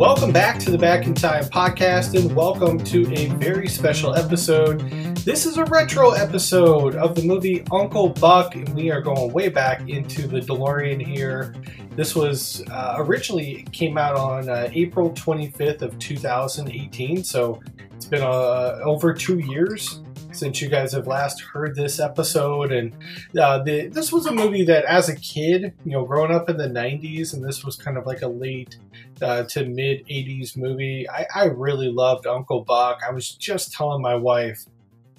Welcome back to the Back in Time podcast, and welcome to a very special episode. This is a retro episode of the movie Uncle Buck, and we are going way back into the DeLorean here. This was uh, originally came out on uh, April 25th of 2018, so it's been uh, over two years since you guys have last heard this episode. And uh, the, this was a movie that, as a kid, you know, growing up in the 90s, and this was kind of like a late uh, to mid 80s movie, I, I really loved Uncle Buck. I was just telling my wife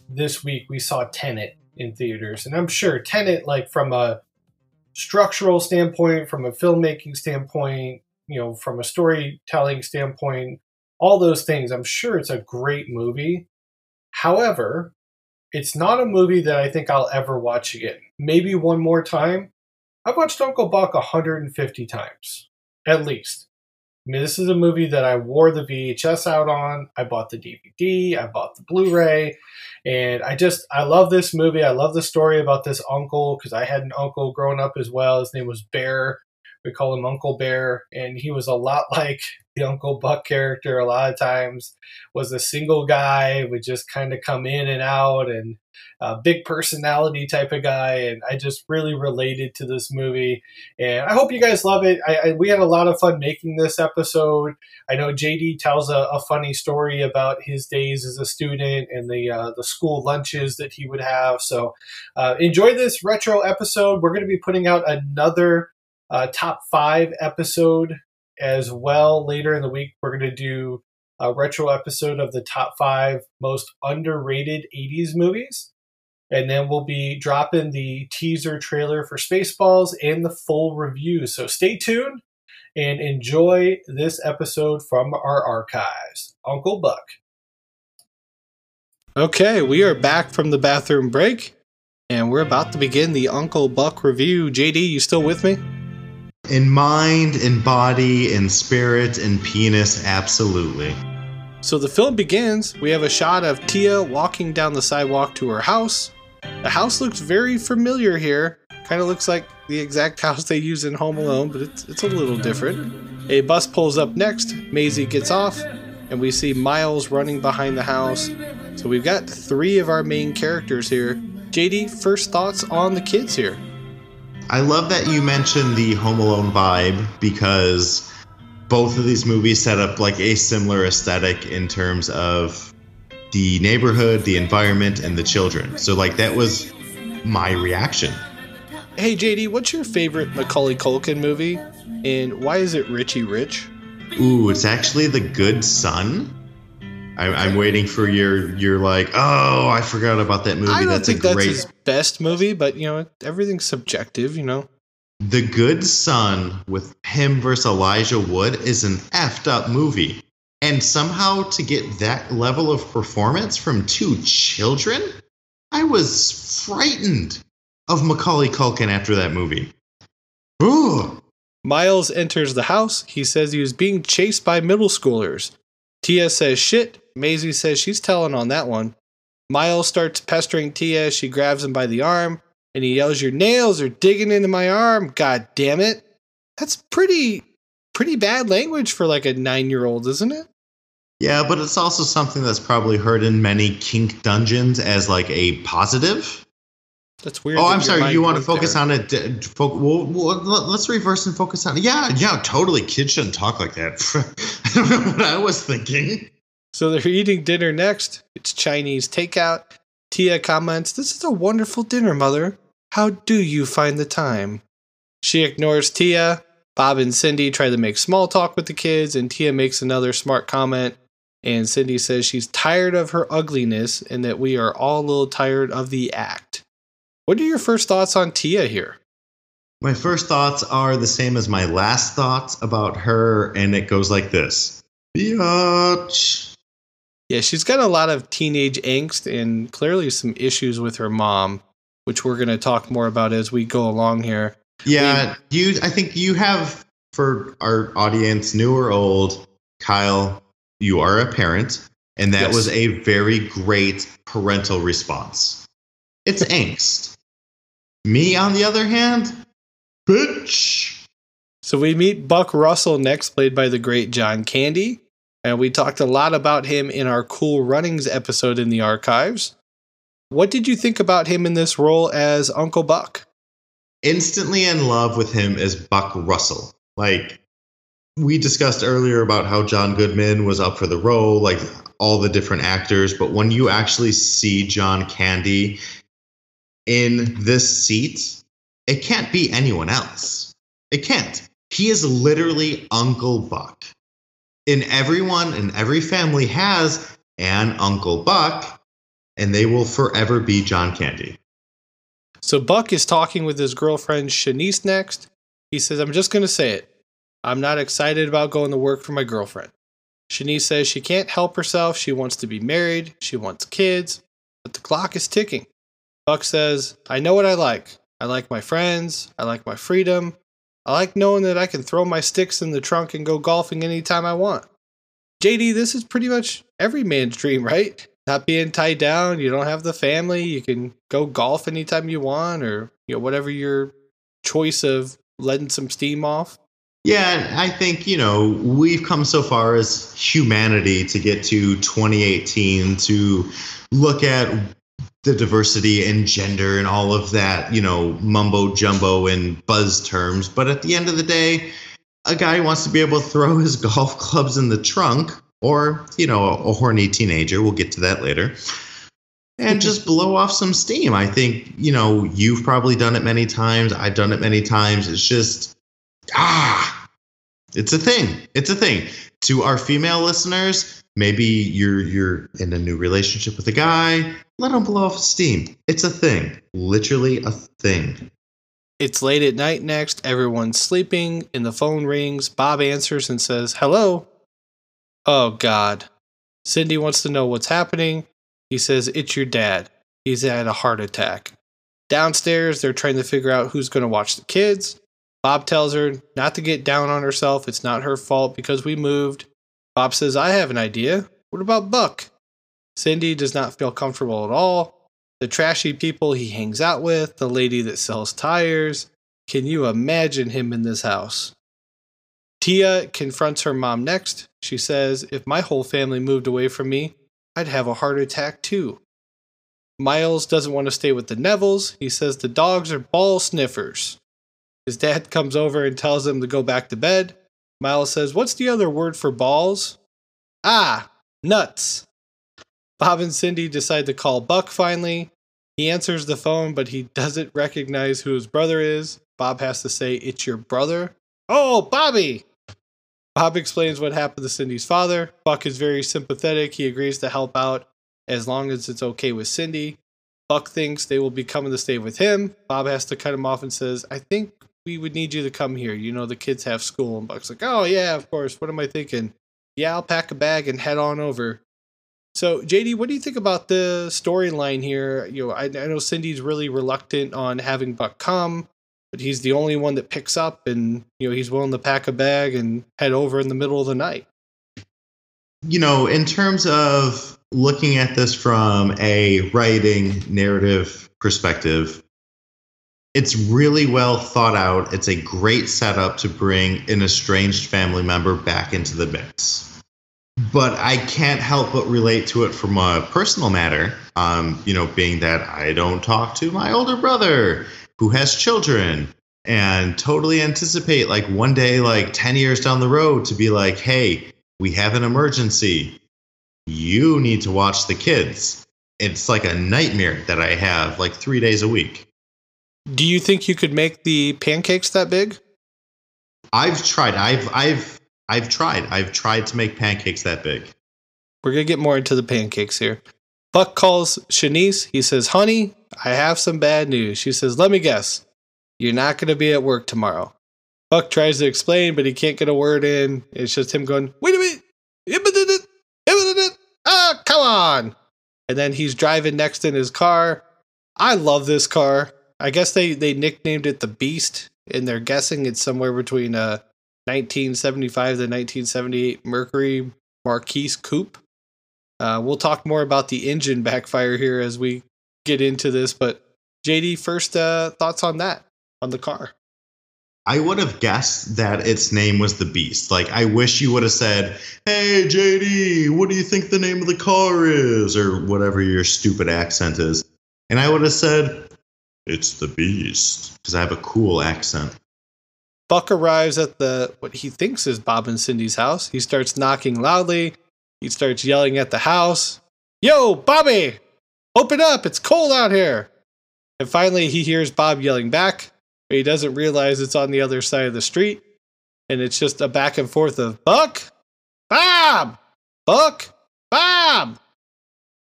this week we saw Tenet in theaters. And I'm sure Tenet, like from a structural standpoint, from a filmmaking standpoint, you know, from a storytelling standpoint, all those things, I'm sure it's a great movie. However, it's not a movie that I think I'll ever watch again. Maybe one more time. I've watched Uncle Buck 150 times, at least. I mean, this is a movie that I wore the VHS out on. I bought the DVD, I bought the Blu ray, and I just, I love this movie. I love the story about this uncle because I had an uncle growing up as well. His name was Bear. We call him Uncle Bear, and he was a lot like the Uncle Buck character. A lot of times was a single guy, would just kind of come in and out, and a big personality type of guy. And I just really related to this movie, and I hope you guys love it. I, I we had a lot of fun making this episode. I know JD tells a, a funny story about his days as a student and the uh, the school lunches that he would have. So uh, enjoy this retro episode. We're going to be putting out another uh, top five episode as well later in the week. We're going to do a retro episode of the top five most underrated 80s movies. And then we'll be dropping the teaser trailer for Spaceballs and the full review. So stay tuned and enjoy this episode from our archives. Uncle Buck. Okay, we are back from the bathroom break and we're about to begin the Uncle Buck review. JD, you still with me? In mind, in body, in spirit, in penis, absolutely. So the film begins. We have a shot of Tia walking down the sidewalk to her house. The house looks very familiar here. Kind of looks like the exact house they use in Home Alone, but it's, it's a little different. A bus pulls up next. Maisie gets off, and we see Miles running behind the house. So we've got three of our main characters here. JD, first thoughts on the kids here? I love that you mentioned the Home Alone vibe because both of these movies set up like a similar aesthetic in terms of the neighborhood, the environment, and the children. So, like, that was my reaction. Hey, JD, what's your favorite Macaulay Culkin movie? And why is it Richie Rich? Ooh, it's actually The Good Son. I'm, I'm waiting for your your like. Oh, I forgot about that movie. I don't that's think a great. that's his best movie, but you know everything's subjective. You know. The Good Son with him versus Elijah Wood is an effed up movie. And somehow to get that level of performance from two children, I was frightened of Macaulay Culkin after that movie. Ooh. Miles enters the house. He says he was being chased by middle schoolers. Tia says shit. Maisie says she's telling on that one. Miles starts pestering Tia. She grabs him by the arm and he yells, Your nails are digging into my arm. God damn it. That's pretty, pretty bad language for like a nine year old, isn't it? Yeah, but it's also something that's probably heard in many kink dungeons as like a positive. That's weird. Oh, that I'm sorry. You want to focus there. on it? d- Fo- well, well, let- let's reverse and focus on it. Yeah, yeah, totally. Kids shouldn't talk like that. I don't know what I was thinking. So they're eating dinner next. It's Chinese takeout. Tia comments, This is a wonderful dinner, mother. How do you find the time? She ignores Tia. Bob and Cindy try to make small talk with the kids, and Tia makes another smart comment. And Cindy says she's tired of her ugliness and that we are all a little tired of the act. What are your first thoughts on Tia here? My first thoughts are the same as my last thoughts about her, and it goes like this Biatch. Yeah, she's got a lot of teenage angst and clearly some issues with her mom, which we're going to talk more about as we go along here. Yeah, you. I think you have for our audience, new or old, Kyle. You are a parent, and that Yes. was a very great parental response. It's angst. Me, on the other hand, bitch. So we meet Buck Russell next, played by the great John Candy. And we talked a lot about him in our Cool Runnings episode in the archives. What did you think about him in this role as Uncle Buck? Instantly in love with him as Buck Russell. Like, we discussed earlier about how John Goodman was up for the role, like all the different actors, but when you actually see John Candy in this seat, it can't be anyone else. It can't. He is literally Uncle Buck. And everyone and every family has an Uncle Buck, and they will forever be John Candy. So Buck is talking with his girlfriend Chanice next. He says, I'm just going to say it. I'm not excited about going to work for my girlfriend. Chanice says she can't help herself. She wants to be married. She wants kids. But the clock is ticking. Buck says, I know what I like. I like my friends. I like my freedom. I like knowing that I can throw my sticks in the trunk and go golfing anytime I want. JD, this is pretty much every man's dream, right? Not being tied down, you don't have the family, you can go golf anytime you want or you know whatever your choice of letting some steam off. Yeah, I think, you know, we've come so far as humanity to get to 2018 to look at the diversity and gender and all of that, you know, mumbo jumbo and buzz terms. But at the end of the day, a guy wants to be able to throw his golf clubs in the trunk, or, you know, a, a horny teenager. We'll get to that later. And just blow off some steam. I think, you know, you've probably done it many times. I've done it many times. It's just, ah, it's a thing. It's a thing. To our female listeners, maybe you're you're in a new relationship with a guy. Let him blow off steam. It's a thing. Literally a thing. It's late at night next. Everyone's sleeping. And the phone rings. Bob answers and says hello. Oh god. Cindy wants to know what's happening. He says it's your dad. He's had a heart attack. Downstairs they're trying to figure out who's going to watch the kids. Bob tells her not to get down on herself. It's not her fault because we moved Bob says, I have an idea. What about Buck? Cindy does not feel comfortable at all. The trashy people he hangs out with, the lady that sells tires. Can you imagine him in this house? Tia confronts her mom next. She says, If my whole family moved away from me, I'd have a heart attack too. Miles doesn't want to stay with the Nevilles. He says the dogs are ball sniffers. His dad comes over and tells him to go back to bed. Miles says, What's the other word for balls? Ah, nuts. Bob and Cindy decide to call Buck finally. He answers the phone, but he doesn't recognize who his brother is. Bob has to say, It's your brother? Oh, Bobby! Bob explains what happened to Cindy's father. Buck is very sympathetic. He agrees to help out as long as it's okay with Cindy. Buck thinks they will be coming to stay with him. Bob has to cut him off and says, I think we would need you to come here. You know, the kids have school. And Buck's like, oh, yeah, of course. What am I thinking? Yeah, I'll pack a bag and head on over. So, JD, what do you think about the storyline here? You know, I, I know Cindy's really reluctant on having Buck come, but he's the only one that picks up and, you know, he's willing to pack a bag and head over in the middle of the night. You know, in terms of looking at this from a writing narrative perspective, it's really well thought out. It's a great setup to bring an estranged family member back into the mix. But I can't help but relate to it from a personal matter. Um, you know, being that I don't talk to my older brother who has children and totally anticipate like one day, like 10 years down the road, to be like, hey, we have an emergency. You need to watch the kids. It's like a nightmare that I have like three days a week. Do you think you could make the pancakes that big? I've tried. I've I've I've tried. I've tried to make pancakes that big. We're gonna get more into the pancakes here. Buck calls Chanice. He says, "Honey, I have some bad news." She says, "Let me guess. You're not gonna be at work tomorrow." Buck tries to explain, but he can't get a word in. It's just him going, "Wait a minute, ah, come on!" And then he's driving next in his car. I love this car. I guess they they nicknamed it the Beast, and they're guessing it's somewhere between a 1975 to 1978 Mercury Marquis Coupe. Uh, we'll talk more about the engine backfire here as we get into this, but JD, first uh, thoughts on that on the car. I would have guessed that its name was the Beast. Like, I wish you would have said, "Hey, JD, what do you think the name of the car is?" or whatever your stupid accent is, and I would have said, "It's the Beast," because I have a cool accent. Buck arrives at the what he thinks is Bob and Cindy's house. He starts knocking loudly. He starts yelling at the house. Yo, Bobby! Open up! It's cold out here! And finally, he hears Bob yelling back, but he doesn't realize it's on the other side of the street. And it's just a back and forth of Buck, Bob, Buck, Bob.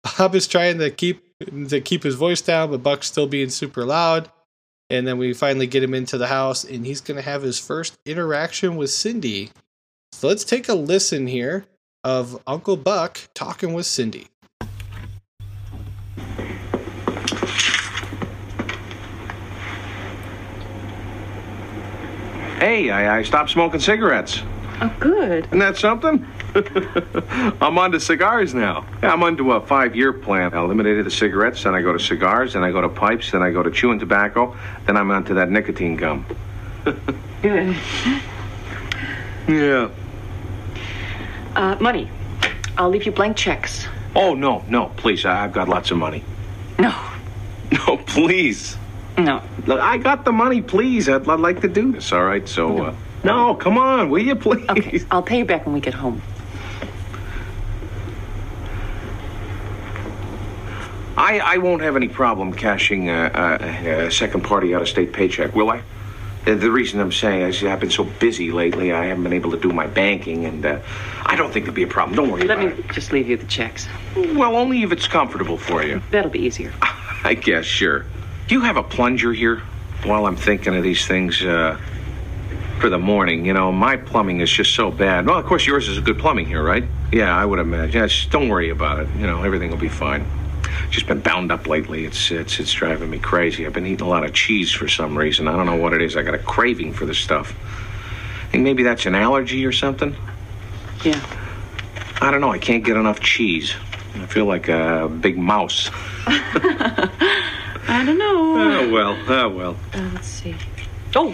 Bob is trying to keep to keep his voice down, but Buck's still being super loud. And then we finally get him into the house, and he's going to have his first interaction with Cindy. So let's take a listen here of Uncle Buck talking with Cindy. Hey, I, I stopped smoking cigarettes. Oh, good. Isn't that something? I'm on to cigars now. Yeah, I'm onto a five-year plan. I eliminated the cigarettes, then I go to cigars, then I go to pipes, then I go to chewing tobacco, then I'm onto that nicotine gum. Good. Yeah. Uh, money. I'll leave you blank checks. Oh no, no, please. I, I've got lots of money. No. No, please. No. Look, I got the money. Please, I'd, I'd like to do this. All right. So, uh, no, come on, will you, please? Okay. I'll pay you back when we get home. I, I won't have any problem cashing a, a, a second party out of state paycheck, will I? The reason I'm saying is I've been so busy lately, I haven't been able to do my banking, and uh, I don't think there'll be a problem. Don't worry Let me just leave you the checks. Well, only if it's comfortable for you. That'll be easier. I guess, sure. Do you have a plunger here? While I'm thinking of these things uh, for the morning, you know, my plumbing is just so bad. Well, of course, yours is a good plumbing here, right? Yeah, I would imagine. Yeah, just don't worry about it. You know, everything will be fine. Just been bound up lately. It's it's it's driving me crazy. I've been eating a lot of cheese for some reason. I don't know what it is. I got a craving for this stuff. I Think maybe that's an allergy or something. Yeah. I don't know. I can't get enough cheese. I feel like a big mouse. I don't know. Oh well. Oh well. Uh, let's see. Oh,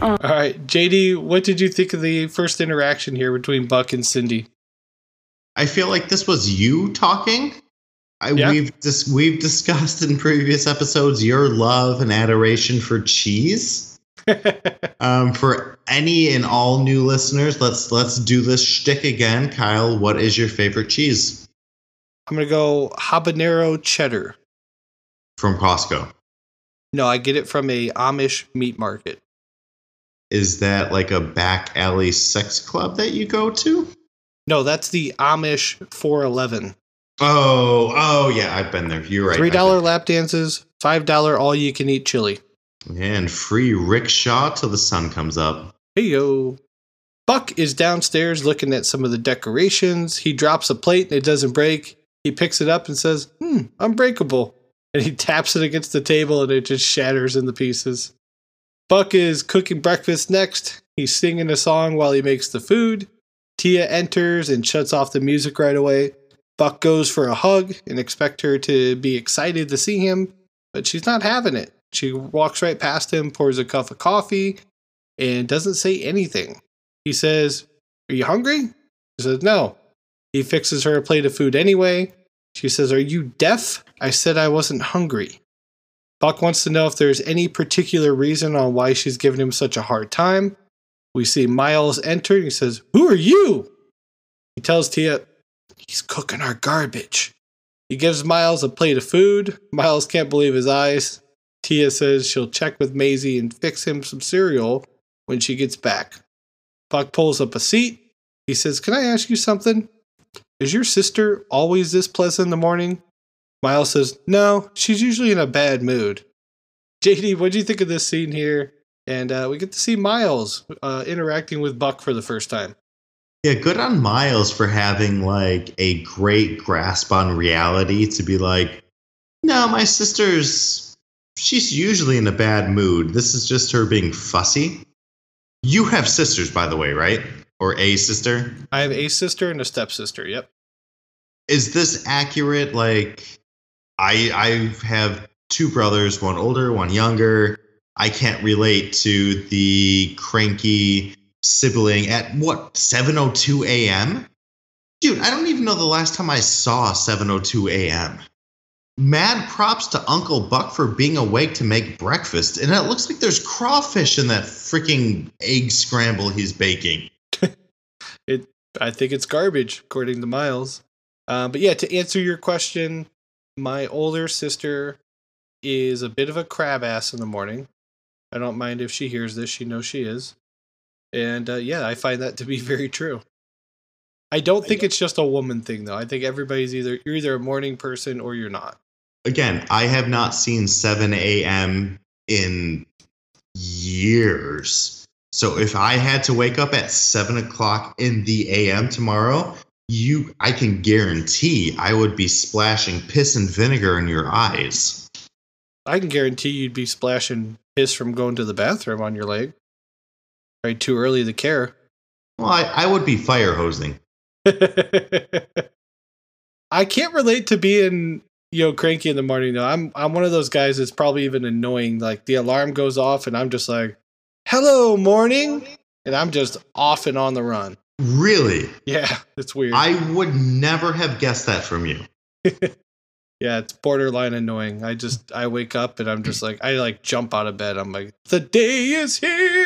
All right, JD, what did you think of the first interaction here between Buck and Cindy? I feel like this was you talking. I, Yeah. We've dis- we've discussed in previous episodes your love and adoration for cheese. Um, for any and all new listeners, let's let's do this shtick again. Kyle, what is your favorite cheese I'm gonna go habanero cheddar. from Costco? No, I get it from a Amish meat market. Is that like a back alley sex club that you go to? No, that's the Amish 411. Oh, oh yeah, I've been there. You're right. Three dollar lap dances, five dollar all you can eat chili. and free rickshaw till the sun comes up. Hey yo. Buck is downstairs looking at some of the decorations. He drops a plate and it doesn't break. He picks it up and says, Hmm, unbreakable. And he taps it against the table and it just shatters into pieces. Buck is cooking breakfast next. He's singing a song while he makes the food. Tia enters and shuts off the music right away. Buck goes for a hug and expect her to be excited to see him, but she's not having it. She walks right past him, pours a cup of coffee, and doesn't say anything. He says, Are you hungry? She says, No. He fixes her a plate of food anyway. She says, Are you deaf? I said I wasn't hungry. Buck wants to know if there's any particular reason on why she's giving him such a hard time. We see Miles enter and he says, Who are you? He tells Tia, He's cooking our garbage. He gives Miles a plate of food. Miles can't believe his eyes. Tia says she'll check with Maisie and fix him some cereal when she gets back. Buck pulls up a seat. He says, Can I ask you something? Is your sister always this pleasant in the morning? Miles says, No, she's usually in a bad mood. JD, what do you think of this scene here? And uh, we get to see Miles uh, interacting with Buck for the first time. Yeah, good on Miles for having like a great grasp on reality to be like, no, my sister's she's usually in a bad mood. This is just her being fussy. You have sisters, by the way, right? Or a sister? I have a sister and a stepsister. Yep. Is this accurate? Like, I I have two brothers, one older, one younger. I can't relate to the cranky sibling at what 7:02 a.m. Dude, I don't even know the last time I saw 7:02 a.m. Mad props to Uncle Buck for being awake to make breakfast, and it looks like there's crawfish in that freaking egg scramble he's baking. it, I think it's garbage, according to Miles. Uh, but yeah, to answer your question, my older sister is a bit of a crab ass in the morning. I don't mind if she hears this; she knows she is. And uh, yeah, I find that to be very true. I don't think it's just a woman thing though. I think everybody's either you're either a morning person or you're not. Again, I have not seen 7 a.m. in years. So if I had to wake up at seven o'clock in the a.m. tomorrow, you I can guarantee I would be splashing piss and vinegar in your eyes. I can guarantee you'd be splashing piss from going to the bathroom on your leg. Too early to care. Well, I, I would be fire hosing. I can't relate to being you know cranky in the morning though. I'm I'm one of those guys that's probably even annoying. Like the alarm goes off and I'm just like, "Hello, morning," and I'm just off and on the run. Really? Yeah, it's weird. I would never have guessed that from you. yeah, it's borderline annoying. I just I wake up and I'm just like I like jump out of bed. I'm like, "The day is here."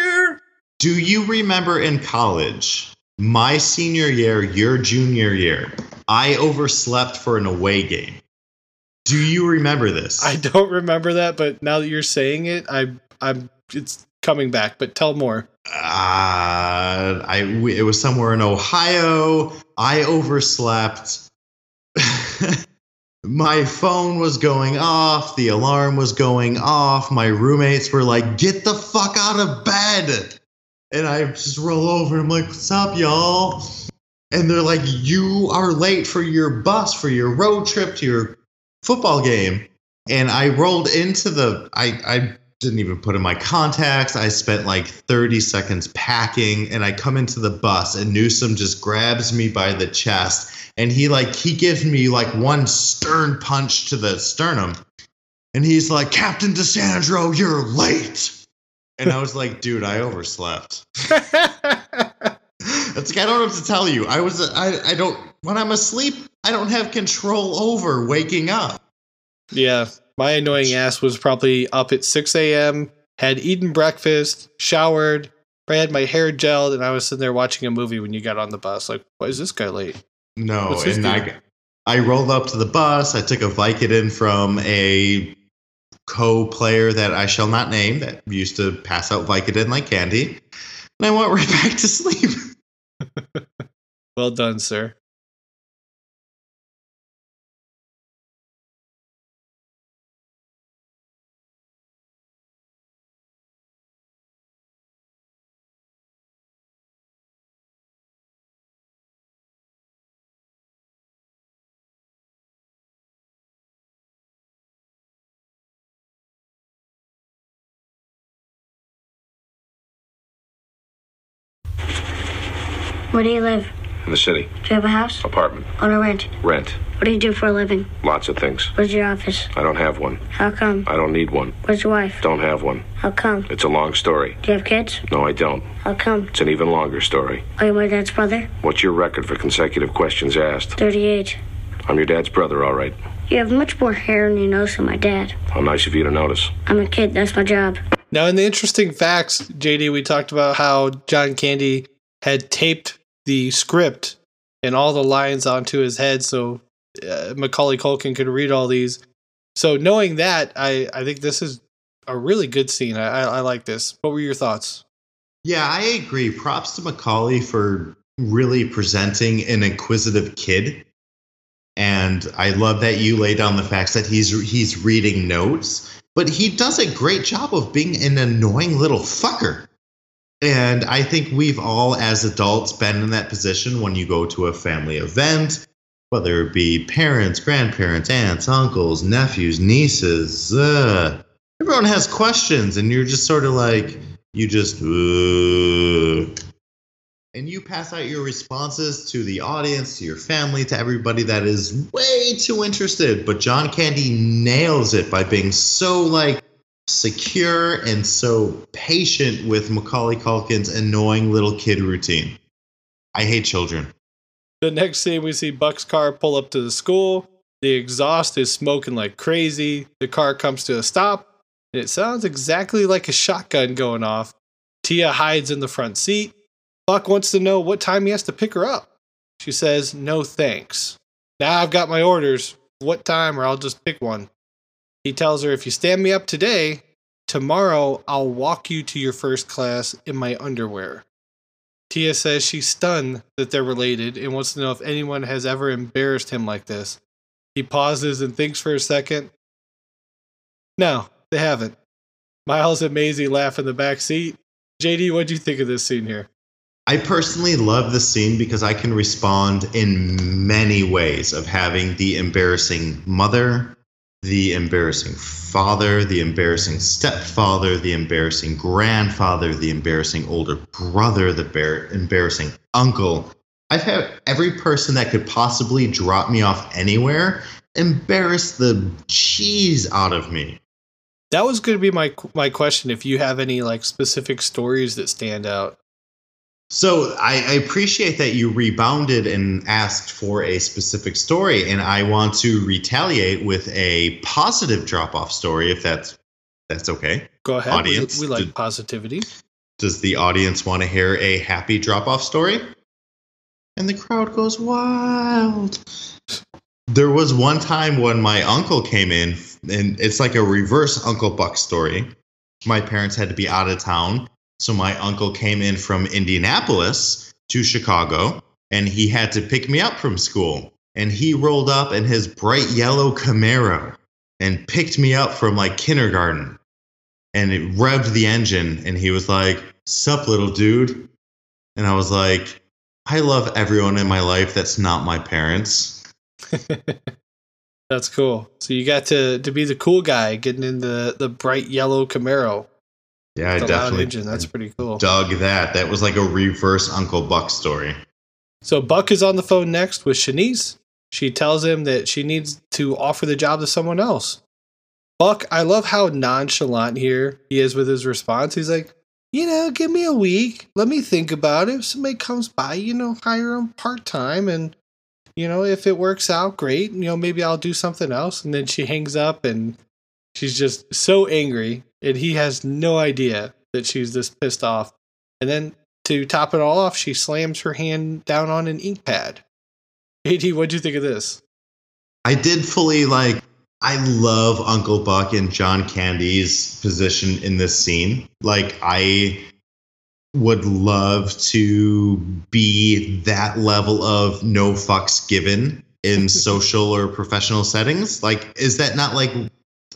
Do you remember in college, my senior year, your junior year, I overslept for an away game? Do you remember this? I don't remember that, but now that you're saying it, I I'm it's coming back. But tell more. Uh, I it was somewhere in Ohio. I overslept. my phone was going off. The alarm was going off. My roommates were like, "Get the fuck out of bed!" And I just roll over. I'm like, "What's up, y'all?" And they're like, "You are late for your bus for your road trip to your football game." And I rolled into the. I I didn't even put in my contacts. I spent like 30 seconds packing and I come into the bus and Newsom just grabs me by the chest and he like he gives me like one stern punch to the sternum and he's like Captain DeSandro, you're late. And I was like, dude, I overslept. It's like I don't have to tell you. I was I I don't when I'm asleep, I don't have control over waking up. Yeah, my annoying ass was probably up at 6 a.m., had eaten breakfast, showered, I had my hair gelled, and I was sitting there watching a movie when you got on the bus. Like, why is this guy late? No, and I, I rolled up to the bus. I took a Vicodin from a co-player that I shall not name that used to pass out Vicodin like candy, and I went right back to sleep. well done, sir. Where do you live? In the city. Do you have a house? Apartment. On a rent? Rent. What do you do for a living? Lots of things. Where's your office? I don't have one. How come? I don't need one. Where's your wife? Don't have one. How come? It's a long story. Do you have kids? No, I don't. How come? It's an even longer story. Are you my dad's brother? What's your record for consecutive questions asked? 38. I'm your dad's brother, all right. You have much more hair on your nose than my dad. How nice of you to notice. I'm a kid. That's my job. Now, in the interesting facts, JD, we talked about how John Candy had taped the script and all the lines onto his head so uh, Macaulay Culkin could read all these. So knowing that, I, I think this is a really good scene. I, I, I like this. What were your thoughts? Yeah, I agree. Props to Macaulay for really presenting an inquisitive kid. And I love that you lay down the facts that he's he's reading notes, but he does a great job of being an annoying little fucker. And I think we've all, as adults, been in that position when you go to a family event, whether it be parents, grandparents, aunts, uncles, nephews, nieces. Uh, everyone has questions, and you're just sort of like, you just, uh, and you pass out your responses to the audience, to your family, to everybody that is way too interested. But John Candy nails it by being so like secure and so patient with Macaulay Culkin's annoying little kid routine. I hate children. The next scene, we see Buck's car pull up to the school. The exhaust is smoking like crazy. The car comes to a stop, and it sounds exactly like a shotgun going off. Tia hides in the front seat. Buck wants to know what time he has to pick her up. She says, No thanks. Now I've got my orders. What time, or I'll just pick one. He tells her, If you stand me up today, tomorrow I'll walk you to your first class in my underwear. Tia says she's stunned that they're related and wants to know if anyone has ever embarrassed him like this. He pauses and thinks for a second. No, they haven't. Miles and Maisie laugh in the back seat. JD, what do you think of this scene here? I personally love the scene because I can respond in many ways of having the embarrassing mother, the embarrassing father, the embarrassing stepfather, the embarrassing grandfather, the embarrassing older brother, the bar- embarrassing uncle. I've had every person that could possibly drop me off anywhere embarrass the cheese out of me. That was going to be my my question. If you have any like specific stories that stand out. So I, I, appreciate that you rebounded and asked for a specific story, and I want to retaliate with a positive drop-off story, if that's that's okay. Go ahead. Audience, we, we like do, positivity. Does the audience want to hear a happy drop-off story? And the crowd goes wild. There was one time when my uncle came in, and it's like a reverse Uncle Buck story. My parents had to be out of town so my uncle came in from Indianapolis to Chicago and he had to pick me up from school. And he rolled up in his bright yellow Camaro and picked me up from like kindergarten. And it revved the engine and he was like, Sup, little dude. And I was like, I love everyone in my life that's not my parents. that's cool. So you got to to be the cool guy getting in the, the bright yellow Camaro. Yeah, I definitely. Engine. That's pretty cool. Dug that. That was like a reverse Uncle Buck story. So Buck is on the phone next with Chanice. She tells him that she needs to offer the job to someone else. Buck, I love how nonchalant here he is with his response. He's like, you know, give me a week. Let me think about it. If somebody comes by, you know, hire them part time. And, you know, if it works out, great. You know, maybe I'll do something else. And then she hangs up and she's just so angry and he has no idea that she's this pissed off. And then to top it all off, she slams her hand down on an ink pad. JD, what'd you think of this? I did fully like. I love Uncle Buck and John Candy's position in this scene. Like, I would love to be that level of no fucks given in social or professional settings. Like, is that not like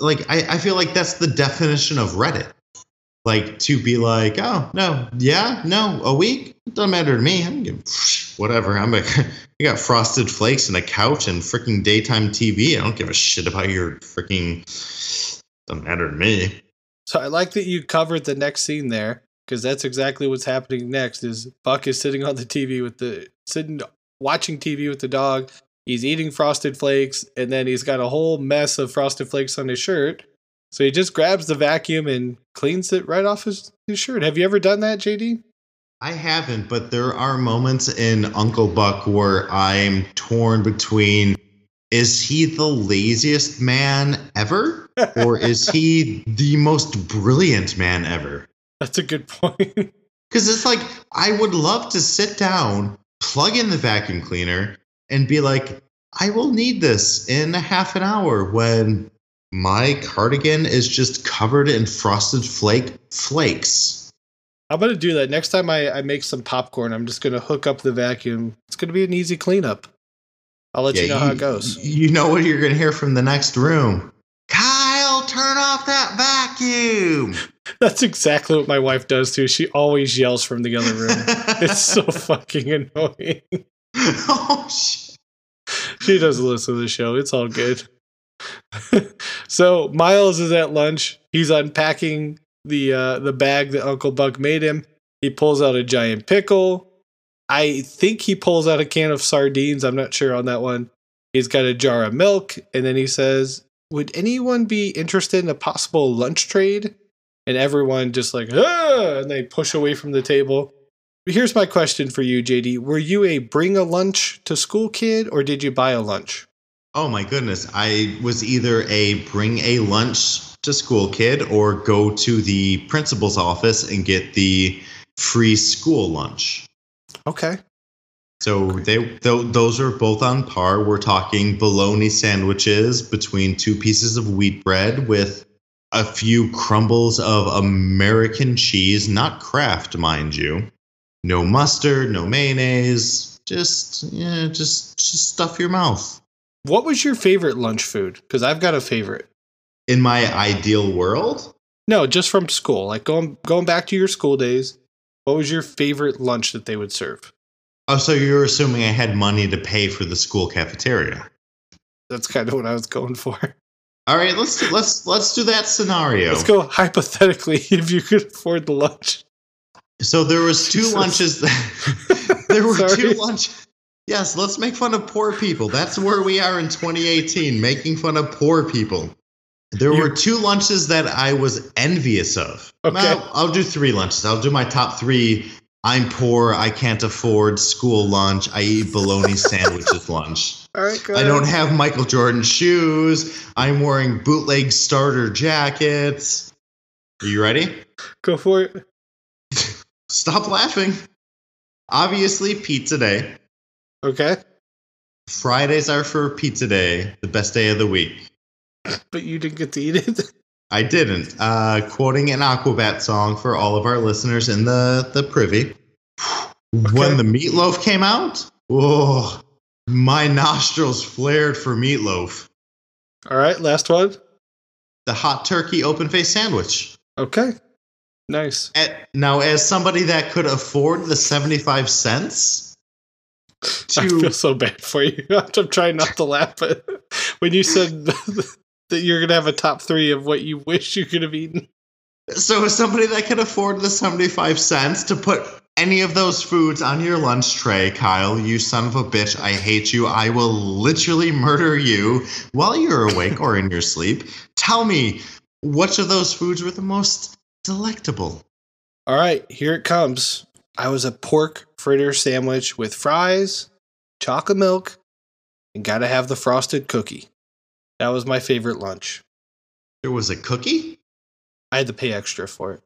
like I, I feel like that's the definition of Reddit. Like to be like, oh no, yeah, no, a week doesn't matter to me. I'm giving, whatever. I'm like, you got frosted flakes and a couch and freaking daytime TV. I don't give a shit about your freaking. Doesn't matter to me. So I like that you covered the next scene there because that's exactly what's happening next. Is Buck is sitting on the TV with the sitting watching TV with the dog, He's eating frosted flakes, and then he's got a whole mess of frosted flakes on his shirt. So he just grabs the vacuum and cleans it right off his, his shirt. Have you ever done that, JD? I haven't, but there are moments in Uncle Buck where I'm torn between is he the laziest man ever? or is he the most brilliant man ever? That's a good point. Because it's like, I would love to sit down, plug in the vacuum cleaner, and be like, I will need this in a half an hour when my cardigan is just covered in frosted flake flakes. I'm gonna do that next time I, I make some popcorn. I'm just gonna hook up the vacuum. It's gonna be an easy cleanup. I'll let yeah, you know you, how it goes. You know what you're gonna hear from the next room. Kyle, turn off that vacuum. That's exactly what my wife does too. She always yells from the other room. it's so fucking annoying. oh shit. She doesn't listen to the show. It's all good. so Miles is at lunch. He's unpacking the uh, the bag that Uncle Buck made him. He pulls out a giant pickle. I think he pulls out a can of sardines. I'm not sure on that one. He's got a jar of milk, and then he says, would anyone be interested in a possible lunch trade? And everyone just like, ah, and they push away from the table. Here's my question for you, JD. Were you a bring a lunch to school kid or did you buy a lunch? Oh my goodness. I was either a bring a lunch to school kid or go to the principal's office and get the free school lunch. Okay. So they th- those are both on par. We're talking bologna sandwiches between two pieces of wheat bread with a few crumbles of American cheese, not Kraft, mind you. No mustard, no mayonnaise. Just yeah, just just stuff your mouth. What was your favorite lunch food? Because I've got a favorite. In my ideal world, No, just from school. Like going going back to your school days. What was your favorite lunch that they would serve? oh, so you're assuming I had money to pay for the school cafeteria. That's kind of what I was going for. All right, let's do, let's let's do that scenario. Let's go hypothetically if you could afford the lunch. So there was two Jesus. lunches. That, there were two lunches. Yes, let's make fun of poor people. That's where we are in 2018, making fun of poor people. There You- were two lunches that I was envious of. Okay. Well, I'll do three lunches. I'll do my top three. I'm poor. I can't afford school lunch. I eat bologna sandwiches lunch. All right, I don't have Michael Jordan shoes. I'm wearing bootleg starter jackets. Are you ready? go for it. Stop laughing. Obviously, pizza day. Okay, Fridays are for pizza day, the best day of the week. but you didn't get to eat it. I didn't. Uh, quoting an Aquabat song for all of our listeners in the, the privy. When the meatloaf came out, oh, my nostrils flared for meatloaf. All right, last one. The hot turkey open face sandwich. Okay, nice. Eh, Now, as somebody that could afford the 75 cents I feel so bad for you. I'm trying not to laugh, but when you said that you're gonna have a top three of what you wish you could have eaten, So, as somebody that can afford the 75 cents to put any of those foods on your lunch tray, Kyle, you son of a bitch, I hate you. I will literally murder you while you're awake or in your sleep. Tell me, which of those foods were the most delectable? all right, here it comes. I was a pork fritter sandwich with fries, chocolate milk, and gotta have the frosted cookie. That was my favorite lunch. There was a cookie? I had to pay extra for it.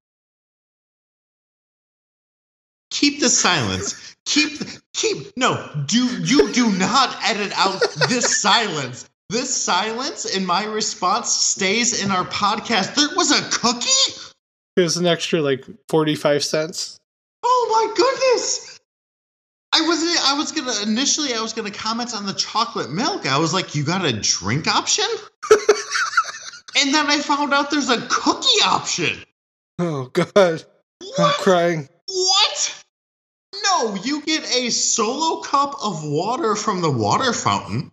Keep the silence. keep, keep, no, do, you do not edit out this silence. This silence in my response stays in our podcast. There was a cookie? It was an extra like 45 cents. Oh my goodness! I wasn't. I was gonna initially. I was gonna comment on the chocolate milk. I was like, "You got a drink option?" and then I found out there's a cookie option. Oh, God. I'm What? crying. What? No, you get a solo cup of water from the water fountain,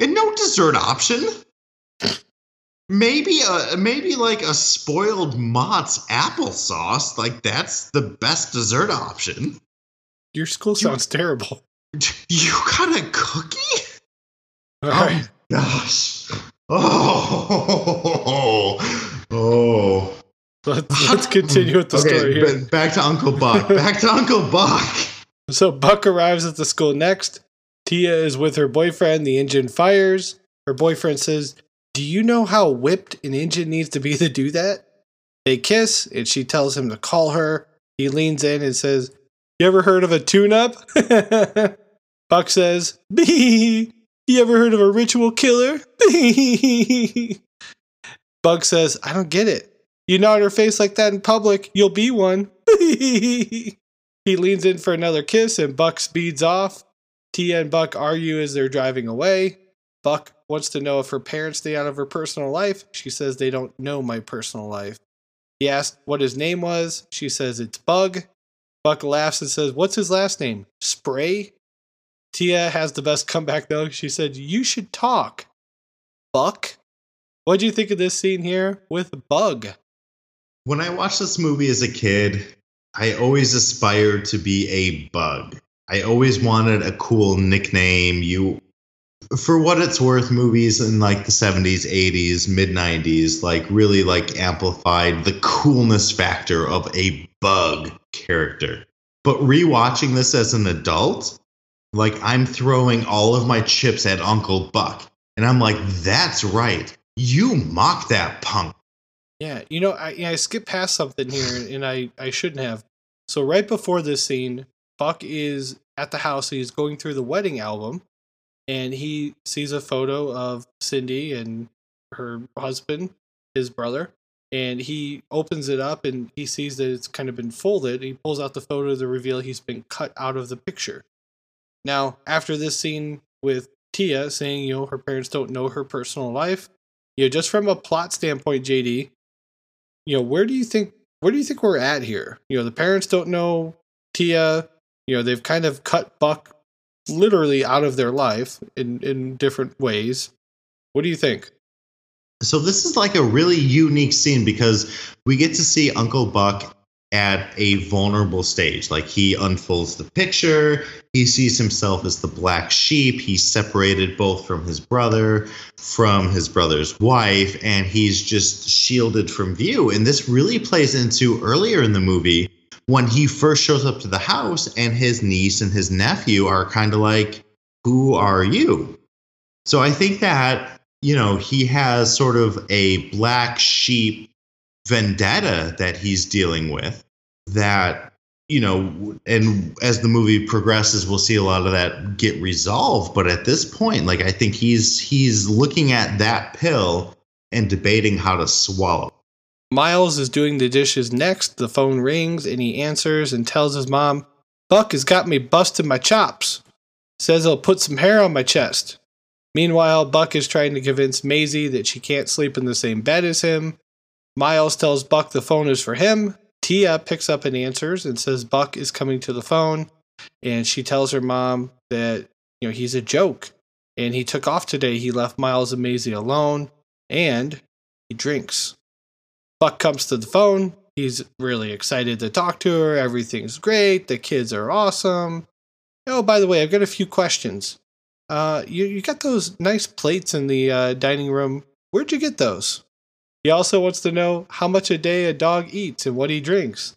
and no dessert option. Maybe a maybe like a spoiled Mott's applesauce. Like that's the best dessert option. Your school sounds terrible. You got a cookie? All Oh right. gosh. Oh. Oh. Let's, let's continue with the okay, story here. back to Uncle Buck. Back to Uncle Buck. So Buck arrives at the school next. Tia is with her boyfriend. The engine fires. Her boyfriend says, Do you know how whipped an engine needs to be to do that? They kiss, and she tells him to call her. He leans in and says, You ever heard of a tune up? Buck says, Bee. You ever heard of a ritual killer? Bee. Buck says, I don't get it. You nod her face like that in public, you'll be one. he leans in for another kiss, and Buck speeds off. Tia and Buck argue as they're driving away. Buck wants to know if her parents stay out of her personal life. She says they don't know my personal life. He asks what his name was. She says it's Bug. Buck laughs and says, What's his last name? Spray? Tia has the best comeback though. She said, You should talk. Buck? What'd you think of this scene here with Bug? When I watched this movie as a kid, I always aspired to be a bug. I always wanted a cool nickname. You for what it's worth, movies in like the 70s, 80s, mid 90s, like really like amplified the coolness factor of a bug character. But rewatching this as an adult, like I'm throwing all of my chips at Uncle Buck. And I'm like, that's right. You mock that punk. Yeah, you know, I I skipped past something here, and I I shouldn't have. So right before this scene, Buck is at the house. He's going through the wedding album, and he sees a photo of Cindy and her husband, his brother, and he opens it up and he sees that it's kind of been folded. He pulls out the photo to reveal he's been cut out of the picture. Now, after this scene with Tia saying, you know, her parents don't know her personal life, you know, just from a plot standpoint, JD, you know, where do you think where do you think we're at here? You know, the parents don't know Tia. You know, they've kind of cut Buck literally out of their life in in different ways. What do you think? So this is like a really unique scene because we get to see Uncle Buck at a vulnerable stage. Like he unfolds the picture, he sees himself as the black sheep, he's separated both from his brother, from his brother's wife, and he's just shielded from view. And this really plays into earlier in the movie when he first shows up to the house and his niece and his nephew are kind of like, Who are you? So I think that, you know, he has sort of a black sheep vendetta that he's dealing with that you know and as the movie progresses we'll see a lot of that get resolved but at this point like i think he's he's looking at that pill and debating how to swallow miles is doing the dishes next the phone rings and he answers and tells his mom buck has got me busting my chops says he'll put some hair on my chest meanwhile buck is trying to convince Maisie that she can't sleep in the same bed as him Miles tells Buck the phone is for him. Tia picks up and answers and says Buck is coming to the phone. And she tells her mom that, you know, he's a joke. And he took off today. He left Miles and Maisie alone. And he drinks. Buck comes to the phone. He's really excited to talk to her. Everything's great. The kids are awesome. Oh, by the way, I've got a few questions. Uh, you, you got those nice plates in the uh, dining room. Where'd you get those? He also wants to know how much a day a dog eats and what he drinks.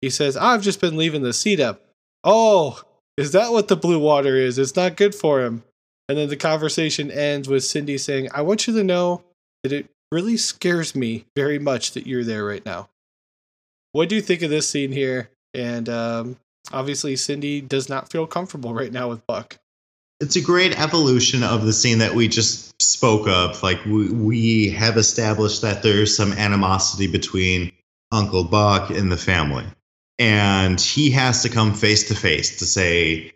He says, I've just been leaving the seat up. Oh, is that what the blue water is? It's not good for him. And then the conversation ends with Cindy saying, I want you to know that it really scares me very much that you're there right now. What do you think of this scene here? And um, obviously, Cindy does not feel comfortable right now with Buck it's a great evolution of the scene that we just spoke of. Like we, we have established that there's some animosity between Uncle Buck and the family. And he has to come face to face to say,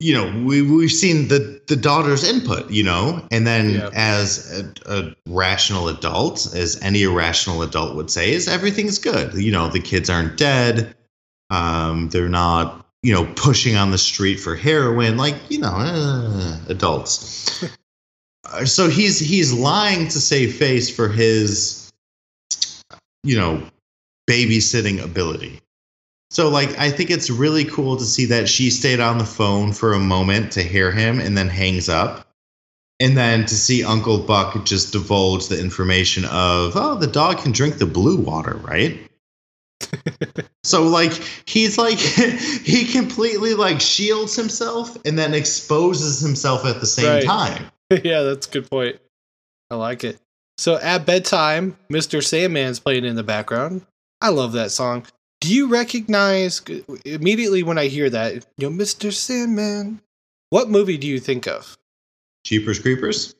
you know, we, we've seen the, the daughter's input, you know, and then as a, a, rational adult, as any irrational adult would say, is everything's good. You know, the kids aren't dead. Um, they're not you know, pushing on the street for heroin, like you know, uh, adults. so he's he's lying to save face for his, you know, babysitting ability. So like I think it's really cool to see that she stayed on the phone for a moment to hear him and then hangs up. And then to see Uncle Buck just divulge the information of, oh, the dog can drink the blue water, right? so like he's like he completely like shields himself and then exposes himself at the same right. time. yeah, that's a good point. I like it. So at bedtime, Mr. Sandman's playing in the background. I love that song. Do you recognize immediately when I hear that, you know, Mr. Sandman? What movie do you think of? Jeepers Creepers?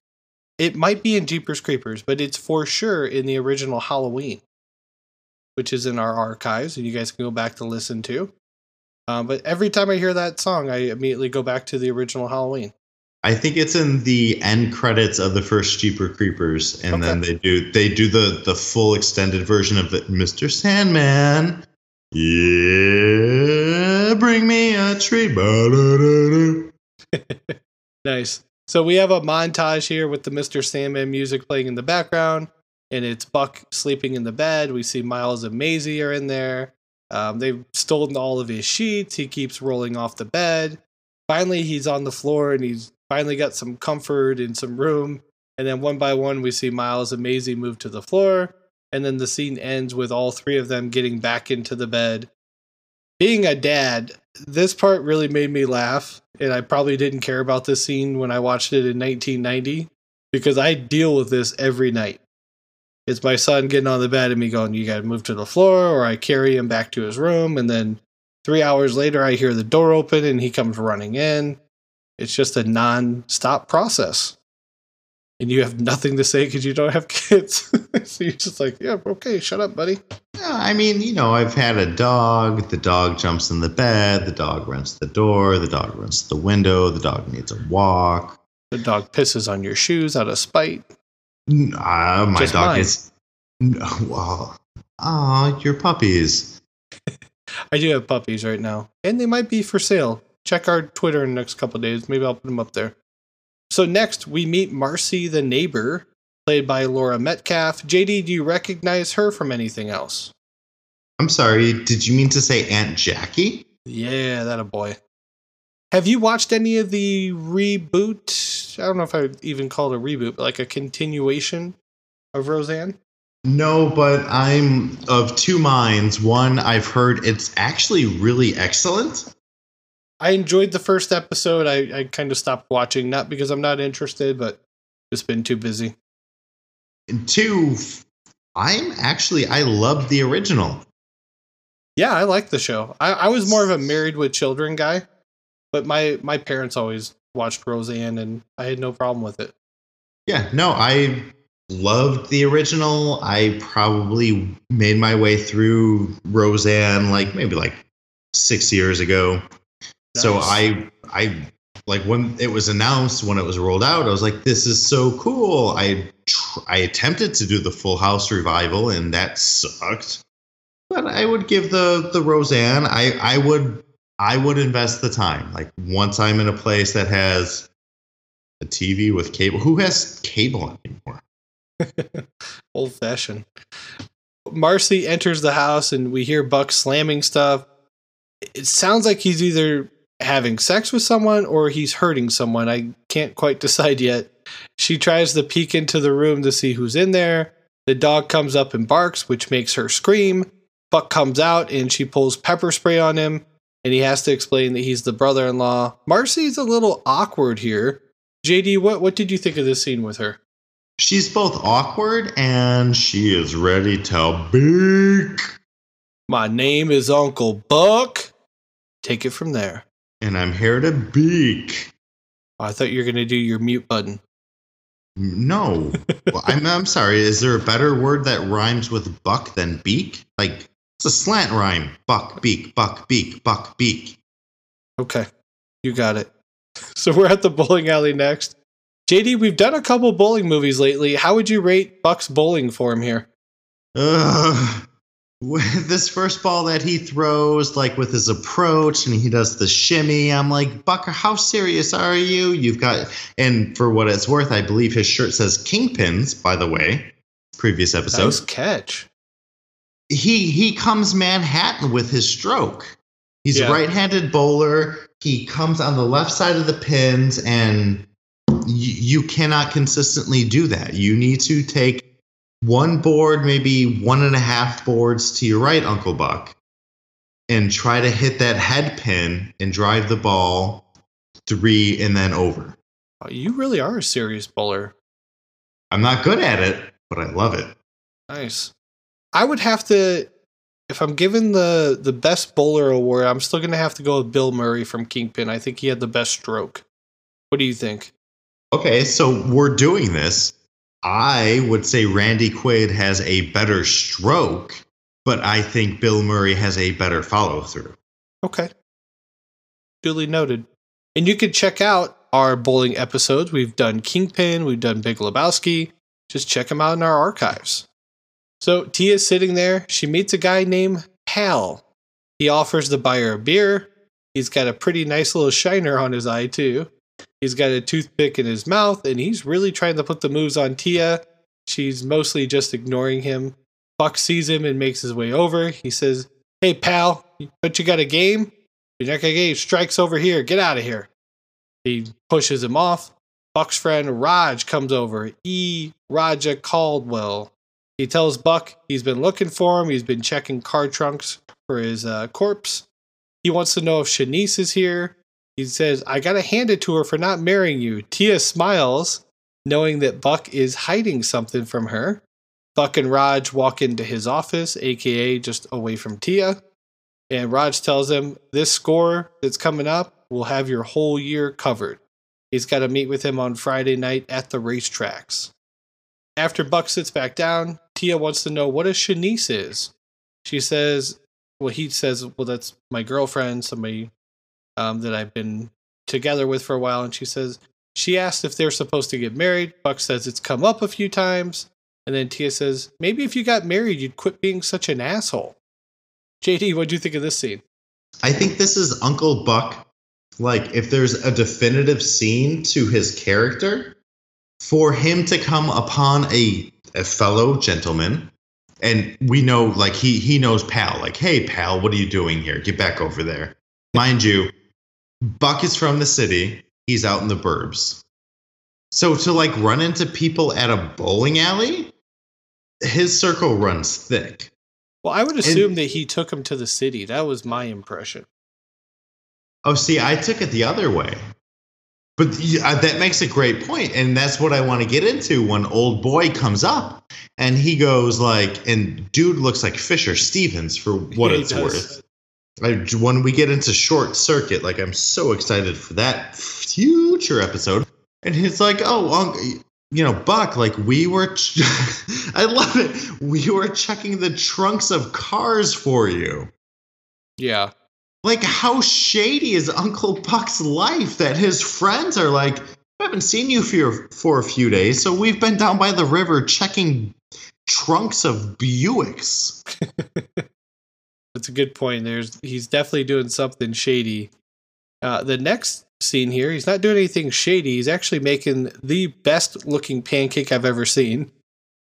It might be in Jeepers Creepers, but it's for sure in the original Halloween which is in our archives, and you guys can go back to listen to. Um, but every time I hear that song, I immediately go back to the original Halloween. I think it's in the end credits of the first Jeeper Creepers, and okay. then they do they do the the full extended version of the Mr. Sandman. Yeah, bring me a tree. nice. So we have a montage here with the Mr. Sandman music playing in the background and it's Buck sleeping in the bed. We see Miles and Maisie are in there. Um, they've stolen all of his sheets. He keeps rolling off the bed. Finally, he's on the floor and he's finally got some comfort and some room. And then one by one, we see Miles and Maisie move to the floor. And then the scene ends with all three of them getting back into the bed. Being a dad, this part really made me laugh. And I probably didn't care about this scene when I watched it in 1990 because I deal with this every night. It's my son getting on the bed and me going, You got to move to the floor, or I carry him back to his room. And then three hours later, I hear the door open and he comes running in. It's just a non stop process. And you have nothing to say because you don't have kids. so you're just like, Yeah, okay, shut up, buddy. Yeah, I mean, you know, I've had a dog. The dog jumps in the bed. The dog runs to the door. The dog runs to the window. The dog needs a walk. The dog pisses on your shoes out of spite. Uh, my Just dog mine. is. No, well, oh, your puppies. I do have puppies right now, and they might be for sale. Check our Twitter in the next couple of days. Maybe I'll put them up there. So next, we meet Marcy the neighbor, played by Laurie Metcalf. JD, do you recognize her from anything else? I'm sorry. Did you mean to say Aunt Jackie? Yeah, that a boy. Have you watched any of the reboot? I don't know if I even call it a reboot, but like a continuation of Roseanne. No, but I'm of two minds. One, I've heard it's actually really excellent. I enjoyed the first episode. I, I kind of stopped watching, not because I'm not interested, but just been too busy. And two, I'm actually I love the original. Yeah, I like the show. I, I was more of a married with children guy, but my my parents always watched Roseanne, and I had no problem with it. Yeah, no, I loved the original. I probably made my way through Roseanne like maybe like six years ago. So I I like when it was announced when it was rolled out, I was like, "This is so cool!" I tr- I attempted to do the Full House revival, and that sucked. But I would give the the Roseanne. I I would I would invest the time. Like once I'm in a place that has a TV with cable. Who has cable anymore? Old fashioned. Marcy enters the house, and we hear Buck slamming stuff. It sounds like he's either having sex with someone or he's hurting someone. I can't quite decide yet. She tries to peek into the room to see who's in there. The dog comes up and barks, which makes her scream. Buck comes out and she pulls pepper spray on him, and he has to explain that he's the brother in law. Marcy's a little awkward here. JD, what, what did you think of this scene with her? She's both awkward and she is ready to beak. My name is Uncle Buck. Take it from there. And I'm here to beak. Oh, I thought you were going to do your mute button. No, Well, I'm, I'm sorry. Is there a better word that rhymes with buck than beak? Like it's a slant rhyme. Buck, beak, buck, beak, buck, beak. Okay, you got it. So we're at the bowling alley next. JD, we've done a couple bowling movies lately. How would you rate Buck's bowling form here? Ugh. With this first ball that he throws, like with his approach, and he does the shimmy, I'm like, Bucker, how serious are you? You've got, and for what it's worth, I believe his shirt says Kingpins, by the way, previous episode. Nice catch. he he comes Manhattan with his stroke. He's Yeah. a right-handed bowler. He comes on the left side of the pins, and y- you cannot consistently do that. You need to take one board, maybe one and a half boards to your right, Uncle Buck, and try to hit that head pin and drive the ball three and then over. Oh, You really are a serious bowler. I'm not good at it, but I love it. Nice. I would have to, if I'm given the the best bowler award, I'm still going to have to go with Bill Murray from Kingpin. I think he had the best stroke. What do you think? Okay, so we're doing this. I would say Randy Quaid has a better stroke, but I think Bill Murray has a better follow through. Okay. Duly noted. And you can check out our bowling episodes. We've done Kingpin, we've done Big Lebowski. Just check them out in our archives. So Tia's sitting there. She meets a guy named Pal. He offers the buyer a beer. He's got a pretty nice little shiner on his eye, too. He's got a toothpick in his mouth, and he's really trying to put the moves on Tia. She's mostly just ignoring him. Buck sees him and makes his way over. He says, Hey, pal, but you got a game? You're not gonna get strikes over here. Get out of here. He pushes him off. Buck's friend Raj comes over. E. Raja Caldwell. He tells Buck he's been looking for him. He's been checking car trunks for his uh, corpse. He wants to know if Chanice is here. He says, I gotta hand it to her for not marrying you. Tia smiles, knowing that Buck is hiding something from her. Buck and Raj walk into his office, aka just away from Tia. And Raj tells him, This score that's coming up will have your whole year covered. He's got to meet with him on Friday night at the racetracks. After Buck sits back down, Tia wants to know what a Chanice is. She says, well, he says, well, that's my girlfriend, somebody um, that I've been together with for a while. And she says, she asked if they're supposed to get married. Buck says it's come up a few times. And then Tia says, maybe if you got married, you'd quit being such an asshole. JD, what do you think of this scene? I think this is Uncle Buck. Like, if there's a definitive scene to his character, for him to come upon a, a fellow gentleman, and we know, like, he, he knows Pal, like, hey, Pal, what are you doing here? Get back over there. Mind you, Buck is from the city, he's out in the burbs. So to, like, run into people at a bowling alley, his circle runs thick. Well, I would assume that he took him to the city. That was my impression. Oh, see, I took it the other way. But uh, that makes a great point, and that's what I want to get into when old boy comes up and he goes like, and dude looks like Fisher Stevens for what Yeah, it's does. worth. I, when we get into short circuit, like I'm so excited for that future episode, and he's like, "Oh, Unc- you know, Buck, like we were, ch- I love it. We were checking the trunks of cars for you." Yeah. like how shady is Uncle Buck's life that his friends are like, I haven't seen you for for a few days, so we've been down by the river checking trunks of Buicks. That's a good point. There's he's definitely doing something shady. Uh, the next scene here, he's not doing anything shady. He's actually making the best looking pancake I've ever seen.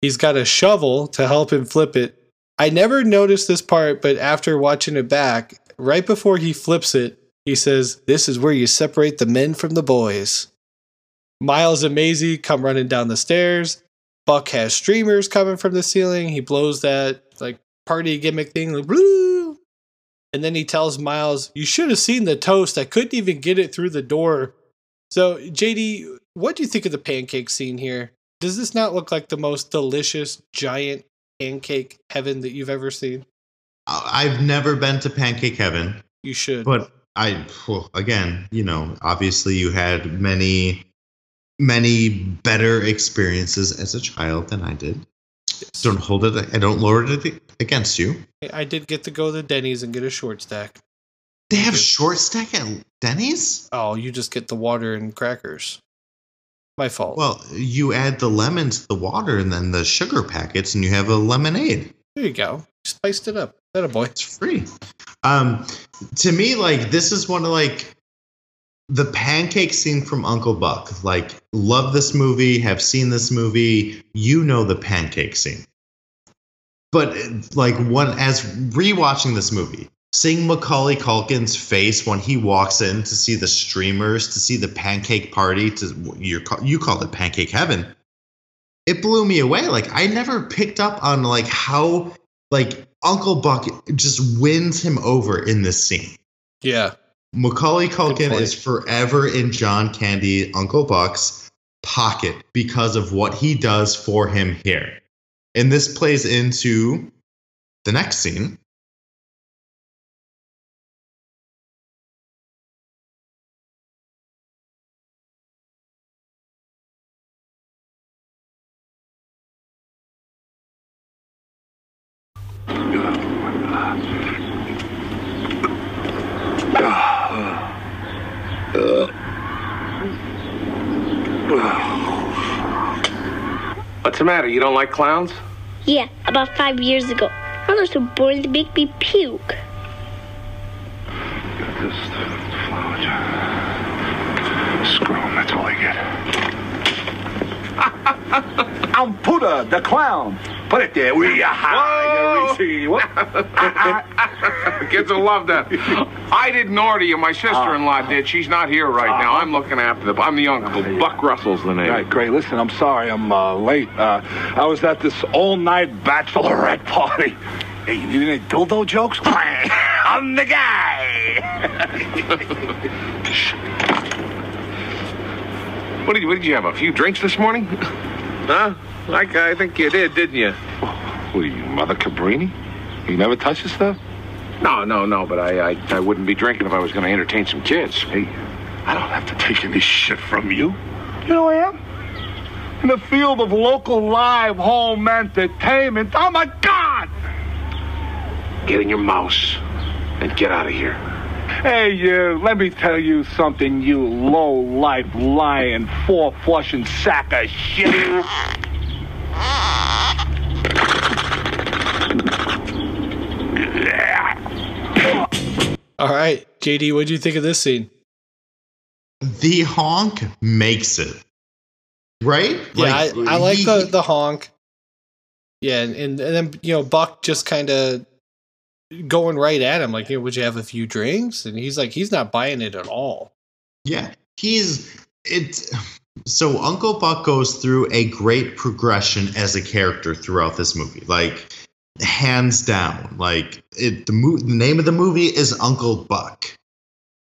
He's got a shovel to help him flip it. I never noticed this part, but after watching it back, right before he flips it, he says, This is where you separate the men from the boys. Miles and Maisie come running down the stairs. Buck has streamers coming from the ceiling. He blows that party gimmick thing, like blue. And then he tells Miles, "You should have seen the toast. I couldn't even get it through the door." So, JD, what do you think of the pancake scene here? Does this not look like the most delicious giant pancake heaven that you've ever seen? I- I've never been to Pancake Heaven, You should. but I well, again, you know, obviously you had many many better experiences as a child than I did. Don't hold it. I don't lower it against you. I did get to go to Denny's and get a short stack. They have short stack at Denny's. Oh, you just get the water and crackers. My fault. Well, you add the lemon to the water and then the sugar packets, and you have a lemonade. there you go. Spiced it up. That a boy. It's free. Um, to me, like this is one of like the pancake scene from Uncle Buck. Like, love this movie. Have seen this movie. You know the pancake scene. But like one as rewatching this movie, seeing Macaulay Culkin's face when he walks in to see the streamers, to see the pancake party, to you you call it pancake heaven. It blew me away. Like I never picked up on like how like Uncle Buck just wins him over in this scene. Yeah. Macaulay Culkin is forever in John Candy Uncle Buck's pocket because of what he does for him here. And this plays into the next scene. What's the matter? You don't like clowns? Yeah, about five years ago. Oh, they're so boring they make me puke. This flower jar. Screw 'em, that's all I get. I'm Pooter, the clown. Put it there where you hide. to you. Kids will love that. I didn't order you. My sister-in-law did. She's not here right now. I'm looking after the. I'm the uncle. Buck Russell's the name. Right, great. Listen, I'm sorry I'm uh, late. Uh, I was at this all-night bachelorette party. Hey, you need any dildo jokes? I'm the guy. What did you? What did you have? A few drinks this morning? huh? Like I think you did, didn't you? Who are you, Mother Cabrini? You never touch this stuff? No, no, no. But I, I, I wouldn't be drinking if I was going to entertain some kids. Hey, I don't have to take any shit from you. You know I am? In the field of local live home entertainment. Oh, my god! Get in your mouse and get out of here. Hey, you, let me tell you something, you low-life, lying, four-flushing sack of shit. All right, JD, what do you think of this scene? The honk makes it. Right? Yeah, I, I like he- the the honk. Yeah, and, and then you know Buck just kind of going right at him, like, hey, "Would you have a few drinks?" And he's like, he's not buying it at all. Yeah, he's it. So Uncle Buck goes through a great progression as a character throughout this movie, like hands down. Like it, the, mo- the name of the movie is Uncle Buck,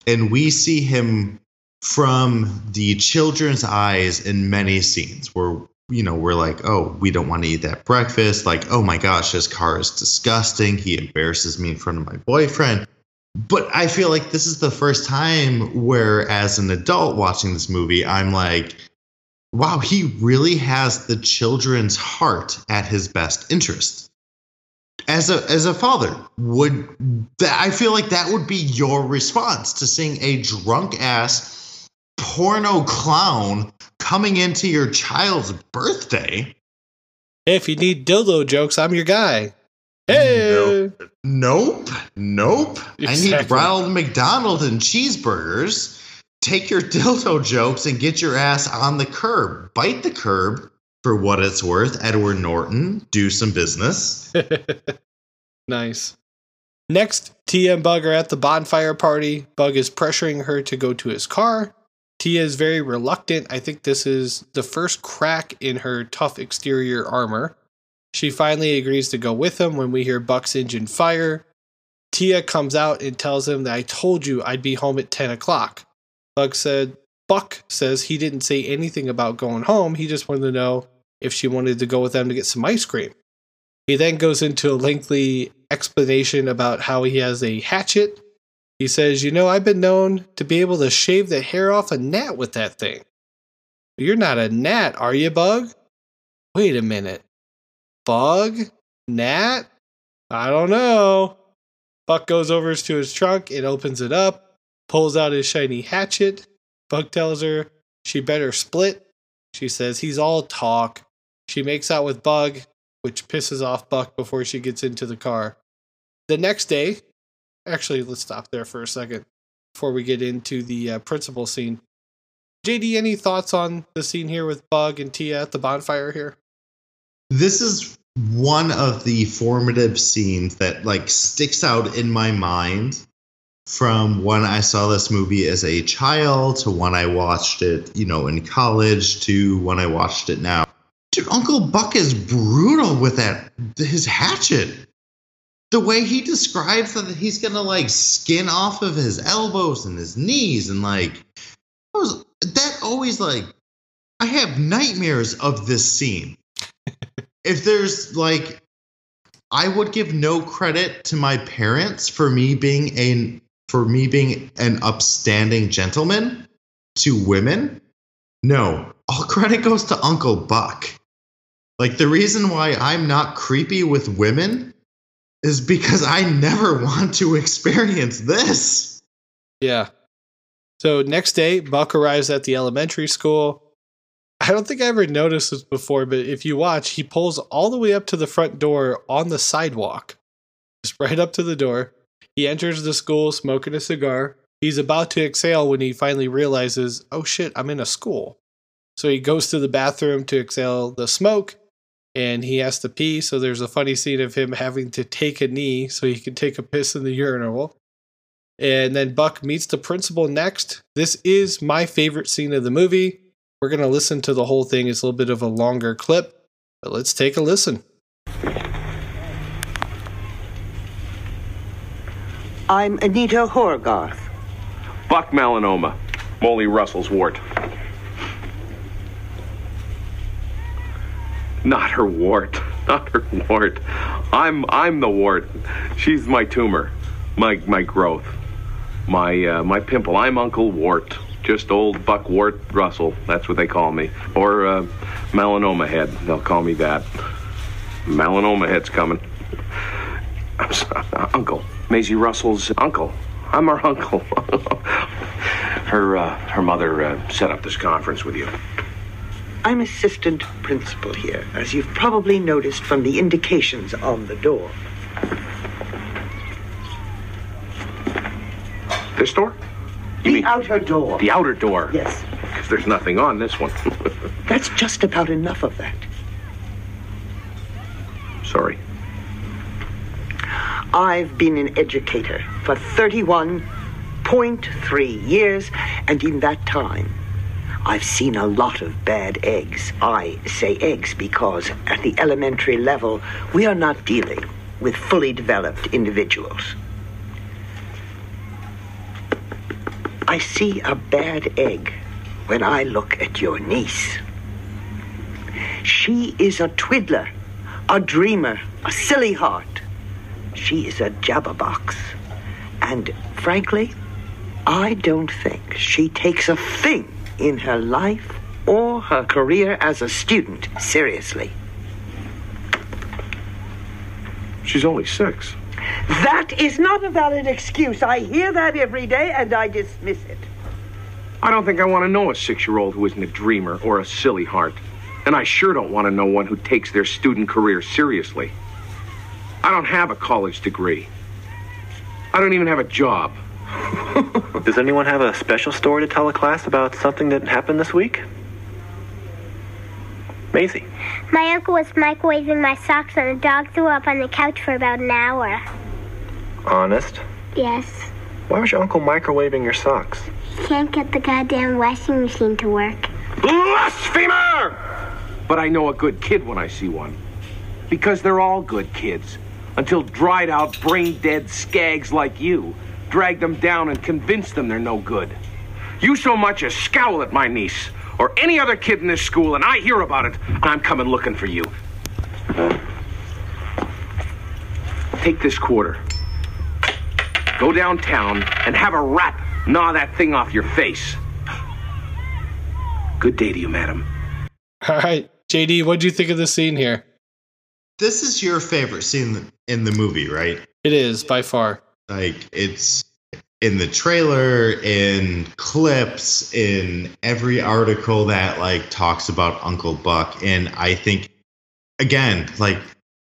and we see him from the children's eyes in many scenes where you know we're like, oh, we don't want to eat that breakfast. Like, oh my gosh, his car is disgusting. He embarrasses me in front of my boyfriend. But I feel like this is the first time where, as an adult watching this movie, I'm like, wow, he really has the children's heart at his best interest. As a as a father, would that I feel like that would be your response to seeing a drunk ass porno clown coming into your child's birthday? If you need dildo jokes, I'm your guy. Hey, Nope. Nope. I need Ronald McDonald and cheeseburgers. Take your dildo jokes and get your ass on the curb. Bite the curb for what it's worth. Edward Norton, do some business. nice. Next, Tia and Bug are at the bonfire party. Bug is pressuring her to go to his car. Tia is very reluctant. I think this is the first crack in her tough exterior armor. She finally agrees to go with him when we hear Buck's engine fire. Tia comes out and tells him that I told you I'd be home at 10 o'clock. Bug said, Buck says he didn't say anything about going home. He just wanted to know if she wanted to go with them to get some ice cream. He then goes into a lengthy explanation about how he has a hatchet. He says, You know, I've been known to be able to shave the hair off a gnat with that thing. You're not a gnat, are you, Bug? Wait a minute. Bug? Nat? I don't know. Buck goes over to his trunk and opens it up, pulls out his shiny hatchet. Buck tells her she better split. She says he's all talk. She makes out with Bug, which pisses off Buck before she gets into the car. The next day, actually, let's stop there for a second before we get into the uh, principal scene. JD, any thoughts on the scene here with Bug and Tia at the bonfire here? This is one of the formative scenes that like sticks out in my mind from when I saw this movie as a child to when I watched it, you know, in college to when I watched it now. Dude, Uncle Buck is brutal with that his hatchet. The way he describes that he's gonna like skin off of his elbows and his knees and like I was that always like I have nightmares of this scene. If there's like I would give no credit to my parents for me being a for me being an upstanding gentleman to women. No, all credit goes to Uncle Buck. Like the reason why I'm not creepy with women is because I never want to experience this. Yeah. So next day, Buck arrives at the elementary school. I don't think I ever noticed this before, but if you watch, he pulls all the way up to the front door on the sidewalk, just right up to the door. He enters the school smoking a cigar. He's about to exhale when he finally realizes, oh shit, I'm in a school. So he goes to the bathroom to exhale the smoke, and he has to pee. So there's a funny scene of him having to take a knee so he can take a piss in the urinal. And then Buck meets the principal next. This is my favorite scene of the movie. We're going to listen to the whole thing. It's a little bit of a longer clip, but let's take a listen. I'm Anita Horgarth. Buck melanoma. Molly Russell's wart. Not her wart. Not her wart. I'm I'm the wart. She's my tumor. My my growth. My uh, my pimple. I'm Uncle Wart. Just old Buck Wart Russell. That's what they call me. Or uh, melanoma head. They'll call me that. Melanoma head's coming. I'm sorry, Uncle. Maisie Russell's uncle. I'm her uncle. her uh, her mother uh, set up this conference with you. I'm assistant principal here, as you've probably noticed from the indications on the door. This door? You the mean outer door. the outer door? Yes. Because there's nothing on this one. That's just about enough of that. Sorry. I've been an educator for 31.3 years, and in that time, I've seen a lot of bad eggs. I say eggs because at the elementary level, we are not dealing with fully developed individuals. I see a bad egg when I look at your niece. She is a twiddler, a dreamer, a silly heart. She is a jabberbox. And frankly, I don't think she takes a thing in her life or her career as a student seriously. She's only six. That is not a valid excuse. I hear that every day and I dismiss it. I don't think I want to know a six-year-old who isn't a dreamer or a silly heart. And I sure don't want to know one who takes their student career seriously. I don't have a college degree. I don't even have a job. Does anyone have a special story to tell a class about something that happened this week? Maisie. My uncle was microwaving my socks and the dog threw up on the couch for about an hour. Honest? Yes. Why was your uncle microwaving your socks? He can't get the goddamn washing machine to work. Blasphemer! But I know a good kid when I see one. Because they're all good kids. Until dried out, brain dead skags like you drag them down and convince them they're no good. You so much as scowl at my niece or any other kid in this school, and I hear about it, I'm coming looking for you. Take this quarter. Go downtown and have a rat gnaw that thing off your face. Good day to you, madam. All right, JD, what do you think of the scene here? This is your favorite scene in the movie, right? It is by far. Like it's in the trailer, in clips, in every article that like talks about Uncle Buck, and I think again, like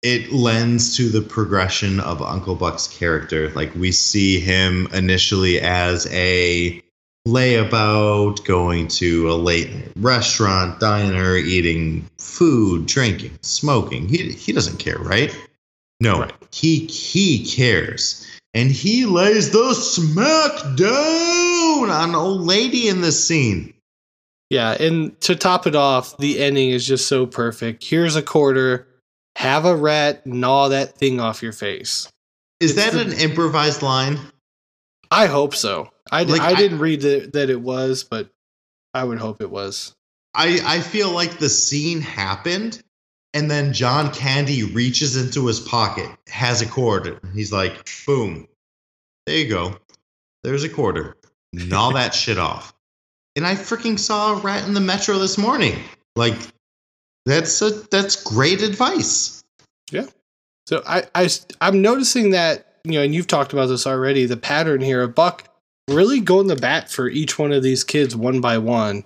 it lends to the progression of Uncle Buck's character. Like we see him initially as a layabout, going to a late restaurant, diner, eating food, drinking, smoking. He he doesn't care, right? No, Right. he he cares. And he lays the smack down on old lady in this scene. Yeah, and to top it off, the ending is just so perfect. Here's a quarter. Have a rat gnaw that thing off your face. Is It's that the- an improvised line? I hope so. I, Like, I I- didn't read that that it was, but I would hope it was. I, I feel like the scene happened and then John Candy reaches into his pocket, has a quarter. He's like, boom. There you go. There's a quarter. Gnaw that shit off. And I freaking saw a rat in the metro this morning. Like, that's a that's great advice. Yeah. So I, I I'm noticing that you know, and you've talked about this already. The pattern here of Buck really going the bat for each one of these kids one by one.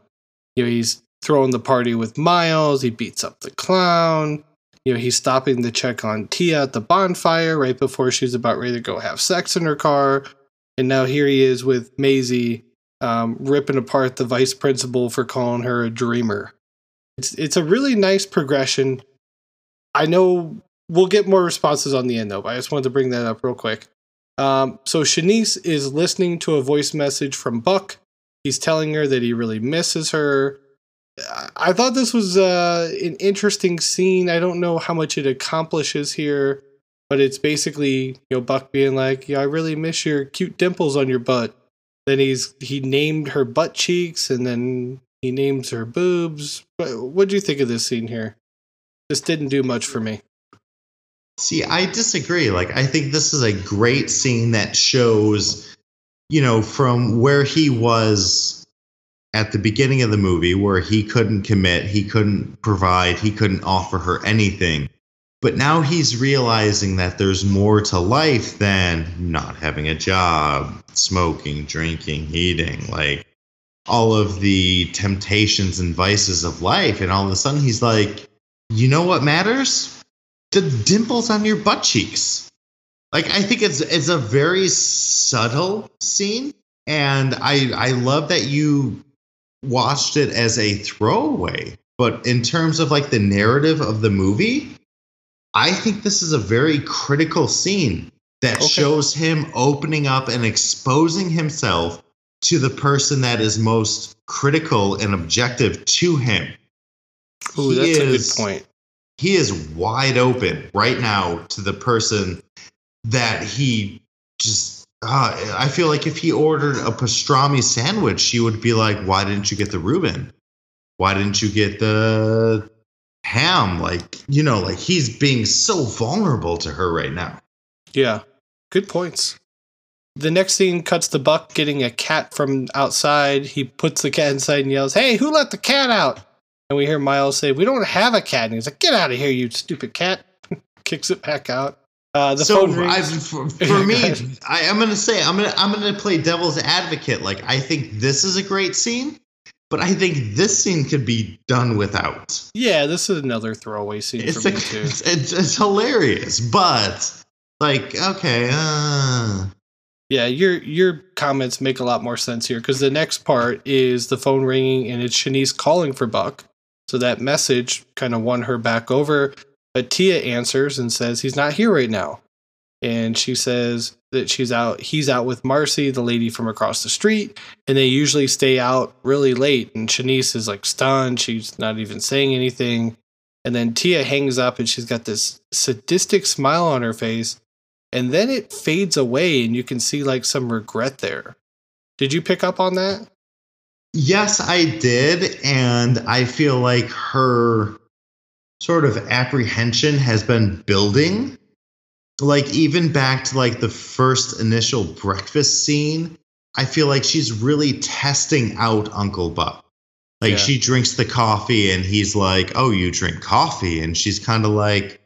You know, he's throwing the party with Miles. He beats up the clown. You know, he's stopping to check on Tia at the bonfire right before she's about ready to go have sex in her car. And now here he is with Maisie, um, ripping apart the vice principal for calling her a dreamer. It's it's a really nice progression I know we'll get more responses on the end though, but I just wanted to bring that up real quick. Um, so Chanice is listening to a voice message from Buck. He's telling her that he really misses her. I- thought this was uh, an interesting scene. I don't know how much it accomplishes here, but it's basically you know Buck being like, "Yeah, I really miss your cute dimples on your butt." Then he's he named her butt cheeks, and then he names her boobs. What do you think of this scene here? This didn't do much for me. See, I disagree. Like, I think this is a great scene that shows, you know, from where he was at the beginning of the movie, where he couldn't commit, he couldn't provide, he couldn't offer her anything. But now he's realizing that there's more to life than not having a job, smoking, drinking, eating, like all of the temptations and vices of life. And all of a sudden he's like, you know what matters? the dimples on your butt cheeks. Like I think it's it's a very subtle scene, and I I love that you watched it as a throwaway. But in terms of like the narrative of the movie, I think this is a very critical scene that Okay. shows him opening up and exposing himself to the person that is most critical and objective to him. Ooh, He that's a good point. he is wide open right now to the person that he just uh, i feel like if he ordered a pastrami sandwich she would be like why didn't you get the reuben why didn't you get the ham like you know like he's being so vulnerable to her right now Yeah, good points. The next scene cuts to Buck getting a cat from outside. He puts the cat inside and yells, Hey, who let the cat out? And we hear Miles say, We don't have a cat. And he's like, Get out of here, you stupid cat. Kicks it back out. Uh, the so phone rings. I, for, for me. I, i'm gonna say i'm gonna i'm gonna play devil's advocate like i think this is a great scene but i think this scene could be done without yeah, this is another throwaway scene it's, for a, me, too. it's, it's it's hilarious, but like okay, uh, Yeah, your your comments make a lot more sense here because the next part is the phone ringing and it's Chanice calling for Buck. So that message kind of won her back over. But Tia answers and says he's not here right now. And she says that she's out he's out with Marcy, the lady from across the street, and they usually stay out really late. And Chanice is like stunned, she's not even saying anything. And then Tia hangs up and she's got this sadistic smile on her face and then it fades away and you can see like some regret there. Did you pick up on that? yes, I did, and I feel like her sort of apprehension has been building. Like even back to like the first initial breakfast scene, I feel like she's really testing out Uncle Buck. Like Yeah. she drinks the coffee and he's like, "Oh, you drink coffee?" and she's kind of like,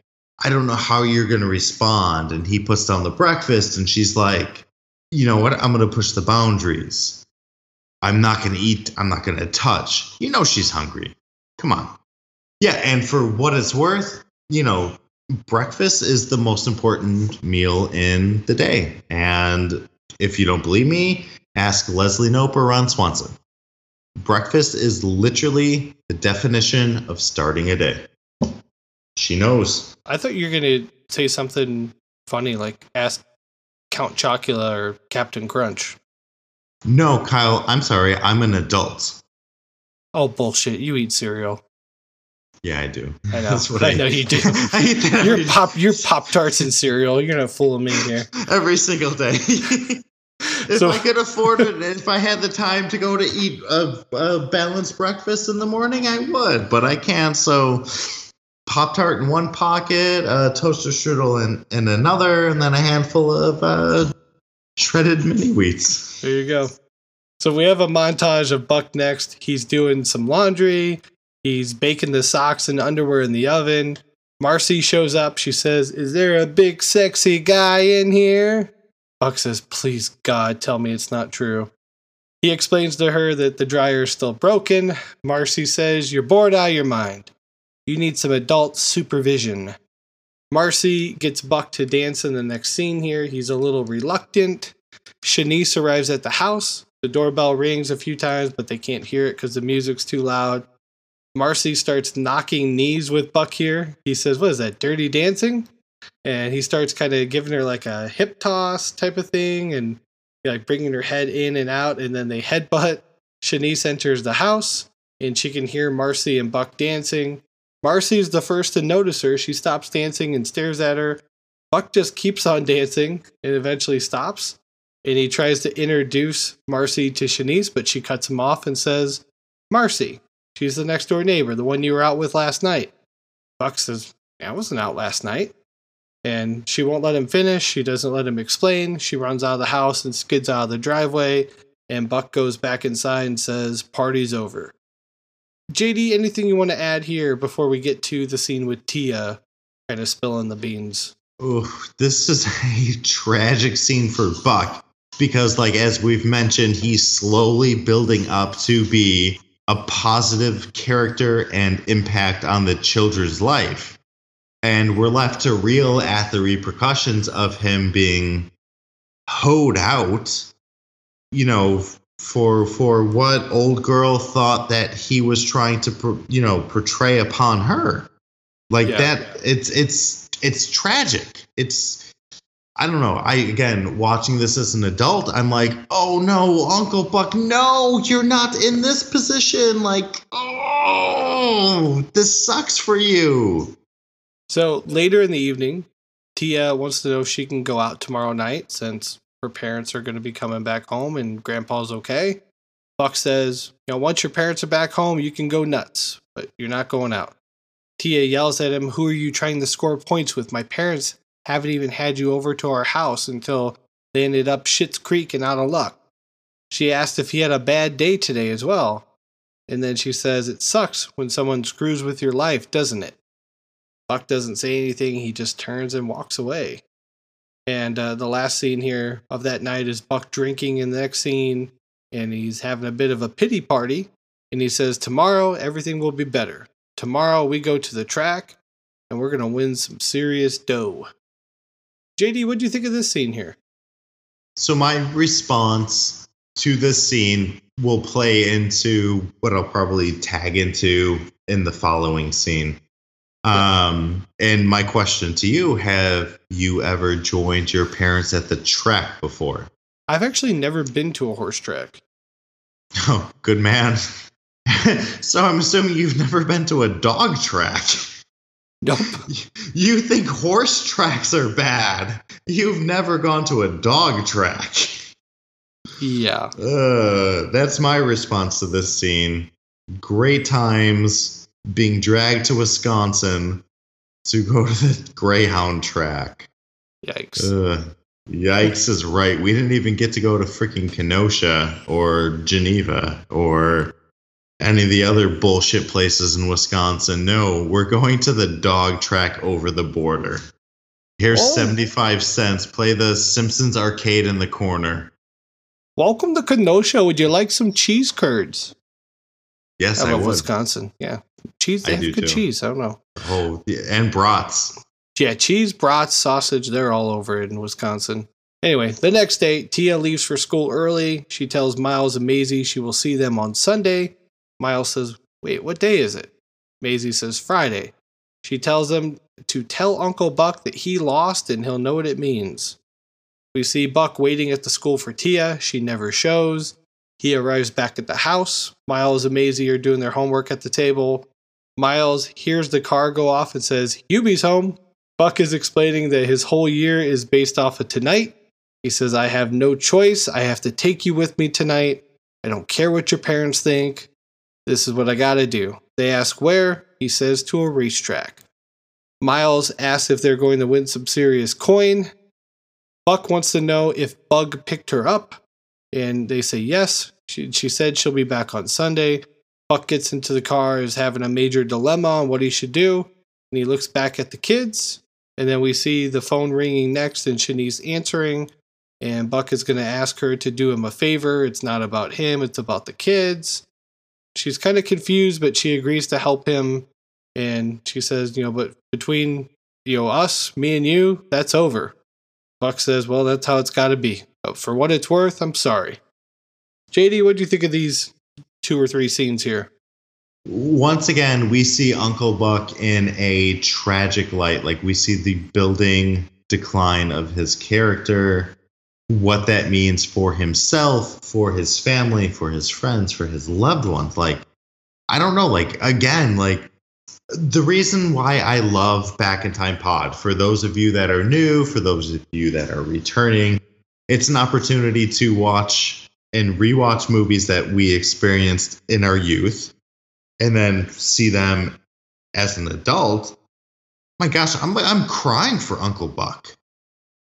"I don't know how you're going to respond." And he puts down the breakfast and she's like, "You know what? I'm going to push the boundaries. I'm not going to eat, I'm not going to touch." You know she's hungry. Come on. Yeah, and for what it's worth, you know, breakfast is the most important meal in the day. And if you don't believe me, ask Leslie Knope or Ron Swanson. Breakfast is literally the definition of starting a day. She knows. I thought you were going to say something funny like ask Count Chocula or Captain Crunch. No, Kyle, I'm sorry. I'm an adult. Oh, bullshit. You eat cereal. Yeah, I do. I know. That's what I know you do. I eat that Your pop, your Pop Tarts and cereal. You're gonna fool me here. every single day. if So- I could afford it, if I had the time to go to eat a, a balanced breakfast in the morning, I would, but I can't. So, Pop Tart in one pocket, a toaster strudel in, in another, and then a handful of uh, shredded mini wheats. There you go. So we have a montage of Buck next. He's doing some laundry. He's baking the socks and underwear in the oven. Marcy shows up. She says, Is there a big sexy guy in here? Buck says, Please, God, tell me it's not true. He explains to her that the dryer is still broken. Marcy says, You're bored out of your mind. You need some adult supervision. Marcy gets Buck to dance in the next scene here. He's a little reluctant. Chanice arrives at the house. The doorbell rings a few times, but they can't hear it because the music's too loud. Marcy starts knocking knees with Buck here. He says, What is that, dirty dancing? And he starts kind of giving her like a hip toss type of thing and like bringing her head in and out. And then they headbutt. Chanice enters the house and she can hear Marcy and Buck dancing. Marcy's the first to notice her. She stops dancing and stares at her. Buck just keeps on dancing and eventually stops. And he tries to introduce Marcy to Chanice, but she cuts him off and says, Marcy, she's the next door neighbor, the one you were out with last night. Buck says, I wasn't out last night. And she won't let him finish. She doesn't let him explain. She runs out of the house and skids out of the driveway. And Buck goes back inside and says, Party's over. JD, anything you want to add here before we get to the scene with Tia kind of spilling the beans? Oh, this is a tragic scene for Buck because, like, as we've mentioned, he's slowly building up to be a positive character and impact on the children's life. And we're left to reel at the repercussions of him being hoed out, you know, for for what old girl thought that he was trying to, you know, portray upon her. Like Yeah. that, it's it's it's tragic. It's I don't know. I again watching this as an adult, I'm like, oh no, Uncle Buck, no, you're not in this position. Like, oh, this sucks for you. So later in the evening, Tia wants to know if she can go out tomorrow night since her parents are going to be coming back home and grandpa's okay. Buck says, you know, once your parents are back home, you can go nuts, but you're not going out. Tia yells at him, Who are you trying to score points with? My parents haven't even had you over to our house until they ended up Shit's Creek and out of luck. She asked if he had a bad day today as well. And then she says, It sucks when someone screws with your life, doesn't it? Buck doesn't say anything. He just turns and walks away. And uh, the last scene here of that night is Buck drinking in the next scene, and he's having a bit of a pity party. And he says, Tomorrow, everything will be better. Tomorrow, we go to the track, and we're going to win some serious dough. JD, what do you think of this scene here? So my response to this scene will play into what I'll probably tag into in the following scene. Um, and my question to you: Have you ever joined your parents at the track before? I've actually never been to a horse track. Oh, good man. so I'm assuming you've never been to a dog track. Nope. You think horse tracks are bad. You've never gone to a dog track. Yeah. Uh, that's my response to this scene. Great times being dragged to Wisconsin to go to the Greyhound track. Yikes. Ugh. Yikes is right. We didn't even get to go to freaking Kenosha or Geneva or any of the other bullshit places in Wisconsin. No, we're going to the dog track over the border. Here's Oh. 75 cents. Play the Simpsons arcade in the corner. Welcome to Kenosha. Would you like some cheese curds? Yes, I I, love would. Wisconsin. Yeah. Cheese, I have good too. cheese. I don't know. Oh, yeah, and brats. Yeah, cheese, brats, sausage, they're all over it in Wisconsin. Anyway, the next day, Tia leaves for school early. She tells Miles and Maisie she will see them on Sunday. Miles says, Wait, what day is it? Maisie says, Friday. She tells them to tell Uncle Buck that he lost and he'll know what it means. We see Buck waiting at the school for Tia. She never shows. He arrives back at the house. Miles and Maisie are doing their homework at the table. Miles hears the car go off and says, Hubie's home. Buck is explaining that his whole year is based off of tonight. He says, I have no choice. I have to take you with me tonight. I don't care what your parents think. This is what I gotta do. They ask where. He says, to a racetrack. Miles asks if they're going to win some serious coin. Buck wants to know if Bug picked her up. And they say yes. She, she said she'll be back on Sunday. Buck gets into the car, is having a major dilemma on what he should do. And he looks back at the kids. And then we see the phone ringing next and Chanice answering. And Buck is going to ask her to do him a favor. It's not about him, it's about the kids. She's kind of confused, but she agrees to help him. And she says, you know, but between, you know, us, me and you, that's over. Buck says, well, that's how it's got to be. But for what it's worth, I'm sorry. JD, what do you think of these two or three scenes here? once again, we see Uncle Buck in a tragic light. Like we see the building decline of his character, what that means for himself, for his family, for his friends, for his loved ones. Like, I don't know. Like, again, like the reason why I love Back in Time Pod, for those of you that are new, for those of you that are returning, it's an opportunity to watch and rewatch movies that we experienced in our youth and then see them as an adult. My gosh, I'm I'm crying for Uncle Buck.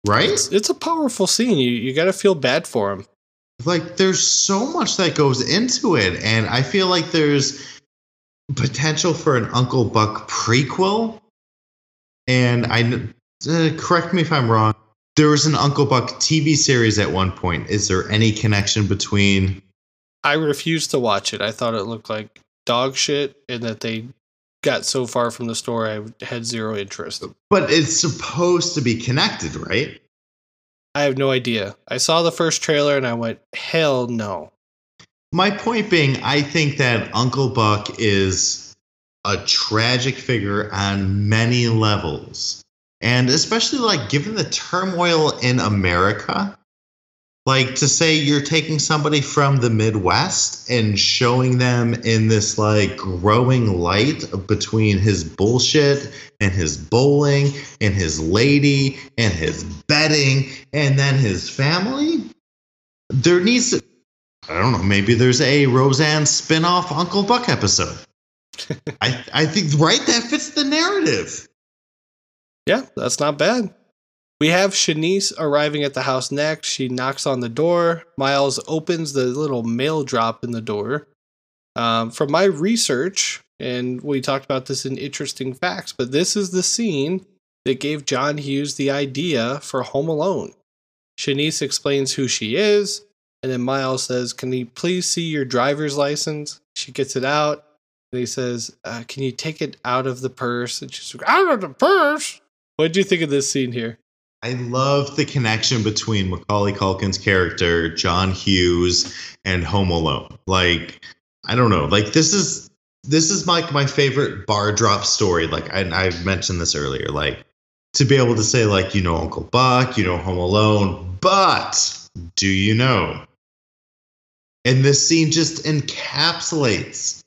Right? It's, it's a powerful scene. You you got to feel bad for him. Like there's so much that goes into it and I feel like there's potential for an Uncle Buck prequel. And I uh, correct me if I'm wrong. There was an Uncle Buck TV series at one point. Is there any connection between? I refused to watch it. I thought it looked like dog shit, and that they got so far from the story, I had zero interest. But it's supposed to be connected, right? I have no idea. I saw the first trailer and I went, hell no. My point being, I think that Uncle Buck is a tragic figure on many levels. And especially like given the turmoil in America, like to say you're taking somebody from the Midwest and showing them in this like growing light between his bullshit and his bowling and his lady and his betting and then his family. There needs to I don't know, maybe there's a Roseanne spin-off Uncle Buck episode. I I think right that fits the narrative. Yeah, that's not bad. We have Chanice arriving at the house next. She knocks on the door. Miles opens the little mail drop in the door. Um, from my research, and we talked about this in Interesting Facts, but this is the scene that gave John Hughes the idea for Home Alone. Chanice explains who she is, and then Miles says, Can you please see your driver's license? She gets it out, and he says, uh, Can you take it out of the purse? And she's like, Out of the purse? What do you think of this scene here? I love the connection between Macaulay Culkin's character, John Hughes, and Home Alone. Like, I don't know. Like this is this is like my, my favorite bar drop story. Like I, I mentioned this earlier. Like to be able to say like you know Uncle Buck, you know Home Alone, but do you know? And this scene just encapsulates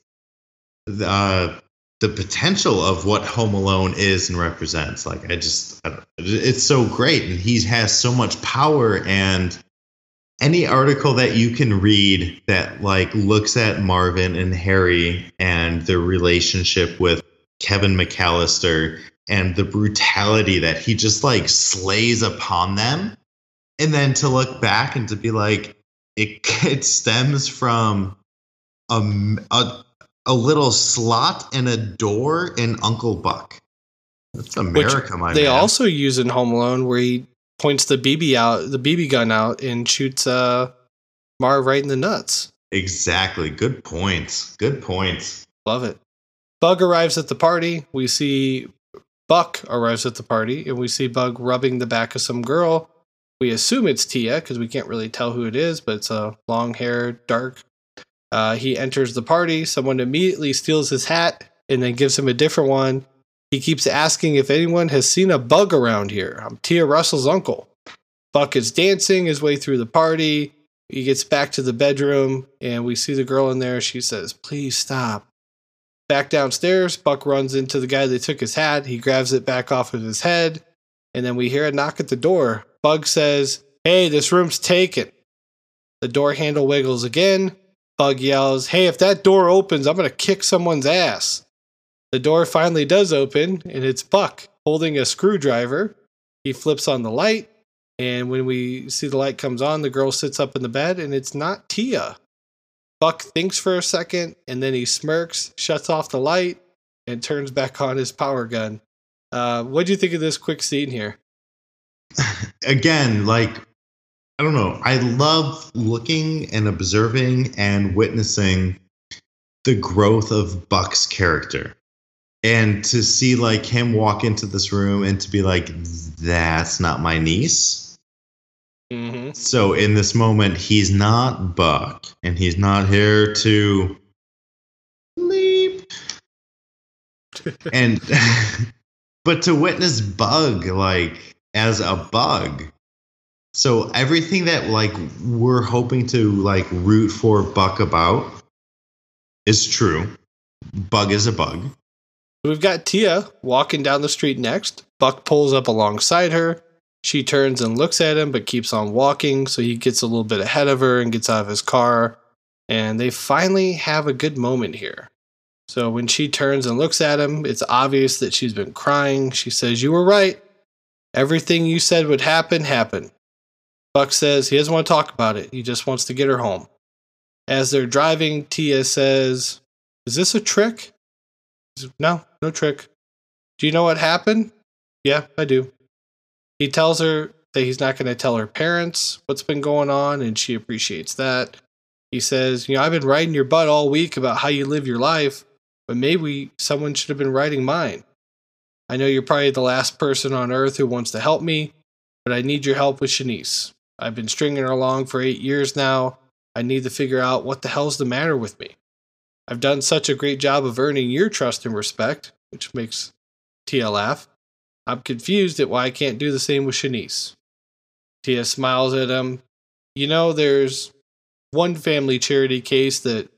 the, uh, the potential of what Home Alone is and represents. Like I just, it's so great, and he has so much power. And any article that you can read that like looks at Marvin and Harry and their relationship with Kevin McAllister and the brutality that he just like slays upon them, and then to look back and to be like, it it stems from a, a a little slot and a door in Uncle Buck. That's America, Which my They man. also use in Home Alone where he points the BB out, the BB gun out, and shoots uh, Marv right in the nuts. exactly. Good points. Good points. Love it. Bug arrives at the party. We see Buck arrives at the party, and we see Bug rubbing the back of some girl. We assume it's Tia because we can't really tell who it is, but it's a long hair, dark. Uh, he enters the party. Someone immediately steals his hat and then gives him a different one. He keeps asking if anyone has seen a bug around here. I'm Tia Russell's uncle. Buck is dancing his way through the party. He gets back to the bedroom and we see the girl in there. She says, Please stop. Back downstairs, Buck runs into the guy that took his hat. He grabs it back off of his head. And then we hear a knock at the door. Bug says, Hey, this room's taken. The door handle wiggles again. Bug yells, Hey, if that door opens, I'm going to kick someone's ass. The door finally does open, and it's Buck holding a screwdriver. He flips on the light, and when we see the light comes on, the girl sits up in the bed, and it's not Tia. Buck thinks for a second, and then he smirks, shuts off the light, and turns back on his power gun. Uh, what do you think of this quick scene here? Again, like I don't know. I love looking and observing and witnessing the growth of Buck's character. And to see like him walk into this room and to be like, that's not my niece. Mm-hmm. So in this moment, he's not Buck, and he's not here to leap and but to witness Bug like as a bug. So everything that like we're hoping to like root for Buck about is true. Bug is a bug. We've got Tia walking down the street next. Buck pulls up alongside her. She turns and looks at him, but keeps on walking. So he gets a little bit ahead of her and gets out of his car. And they finally have a good moment here. So when she turns and looks at him, it's obvious that she's been crying. She says, You were right. Everything you said would happen, happened. Buck says he doesn't want to talk about it. He just wants to get her home. As they're driving, Tia says, Is this a trick? Says, No, no trick. Do you know what happened? Yeah, I do. He tells her that he's not going to tell her parents what's been going on, and she appreciates that. He says, You know, I've been writing your butt all week about how you live your life, but maybe someone should have been writing mine. I know you're probably the last person on earth who wants to help me, but I need your help with Chanice. I've been stringing her along for eight years now. I need to figure out what the hell's the matter with me. I've done such a great job of earning your trust and respect, which makes Tia laugh. I'm confused at why I can't do the same with Chanice. Tia smiles at him. You know, there's one family charity case that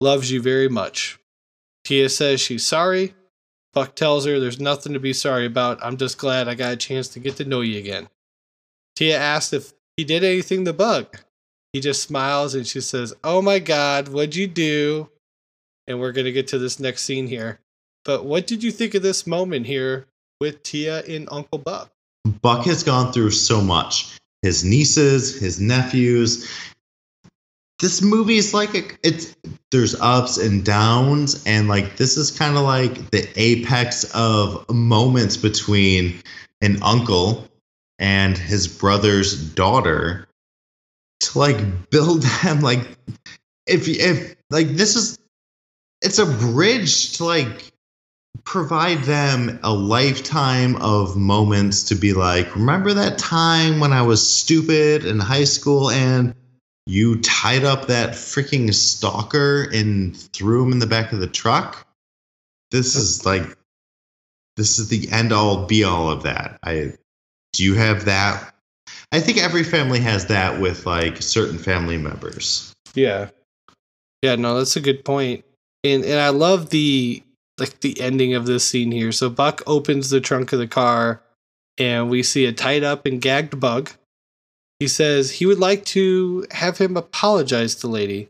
loves you very much. Tia says she's sorry. Buck tells her there's nothing to be sorry about. I'm just glad I got a chance to get to know you again. Tia asks if he did anything to Bug. He just smiles and she says, Oh my god, what'd you do? And we're going to get to this next scene here. But what did you think of this moment here with Tia and Uncle Buck? Buck has gone through so much. His nieces, his nephews. This movie is like a, it's there's ups and downs and like this is kind of like the apex of moments between an uncle and his brother's daughter to like build them like if if like this is it's a bridge to like provide them a lifetime of moments to be like, remember that time when I was stupid in high school and you tied up that freaking stalker and threw him in the back of the truck? This is like, this is the end all be all of that. I do you have that? I think every family has that with like certain family members. Yeah. Yeah, no, that's a good point. And and I love the like the ending of this scene here. So Buck opens the trunk of the car and we see a tied up and gagged bug. He says he would like to have him apologize to Lady.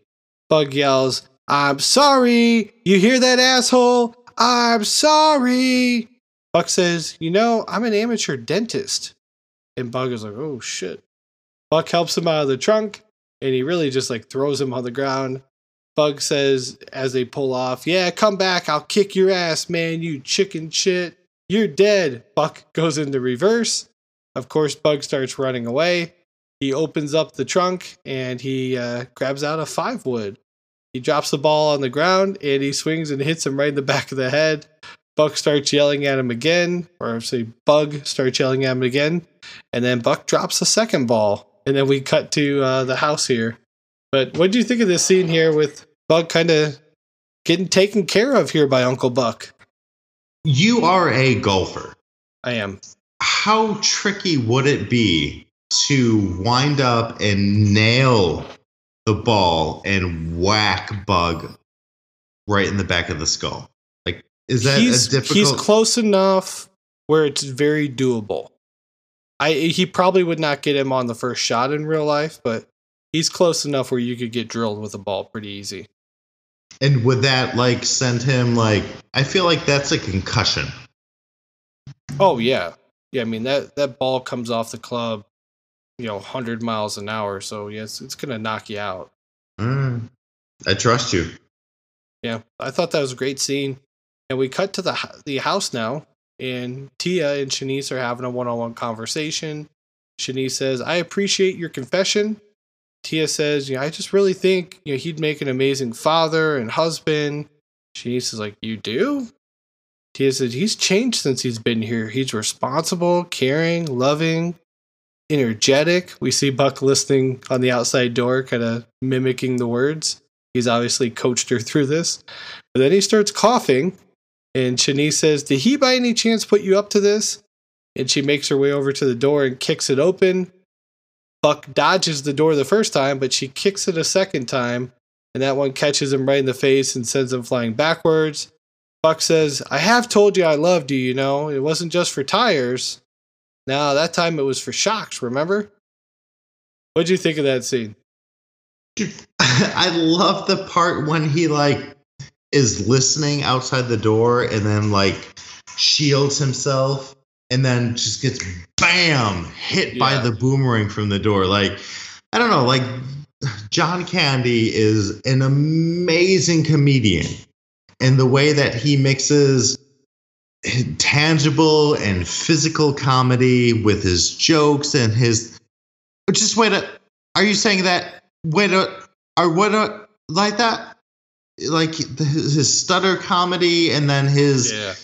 Bug yells, I'm sorry. You hear that, asshole? I'm sorry. Buck says, You know, I'm an amateur dentist. And Bug is like, Oh shit. Buck helps him out of the trunk and he really just like throws him on the ground. Bug says as they pull off, Yeah, come back. I'll kick your ass, man, you chicken shit. You're dead. Buck goes into reverse. Of course, Bug starts running away. He opens up the trunk and he uh, grabs out a five wood. He drops the ball on the ground and he swings and hits him right in the back of the head. Buck starts yelling at him again, or say Bug starts yelling at him again, and then Buck drops the second ball, and then we cut to uh, the house here. But what do you think of this scene here with Buck kind of getting taken care of here by Uncle Buck? You are a golfer. I am. How tricky would it be to wind up and nail the ball and whack Bug right in the back of the skull? Like, is that he's, a difficult? He's close enough where it's very doable. I he probably would not get him on the first shot in real life, but he's close enough where you could get drilled with a ball pretty easy. And would that like send him like? I feel like that's a concussion. Oh yeah, yeah. I mean that that ball comes off the club, you know, hundred miles an hour. So yes, it's gonna knock you out. Mm, I trust you. Yeah, I thought that was a great scene. And we cut to the the house now, and Tia and Chanice are having a one on one conversation. Chanice says, "I appreciate your confession." Tia says, "You know, I just really think you know he'd make an amazing father and husband." Chanice is like, "You do?" Tia says, "He's changed since he's been here. He's responsible, caring, loving, energetic." We see Buck listening on the outside door, kind of mimicking the words. He's obviously coached her through this. But then he starts coughing, And Chanice says, Did he by any chance put you up to this? And she makes her way over to the door and kicks it open. Buck dodges the door the first time, but she kicks it a second time, and that one catches him right in the face and sends him flying backwards. Buck says, I have told you I loved you, you know. It wasn't just for tires. Now, that time it was for shocks, remember? What'd you think of that scene? I love the part when he like is listening outside the door and then like shields himself and then just gets bam hit by the boomerang from the door. Like I don't know, like John Candy is an amazing comedian. And the way that he mixes tangible and physical comedy with his jokes and his just wait a are you saying that wait a are what a like that like the, his stutter comedy and then his Yeah.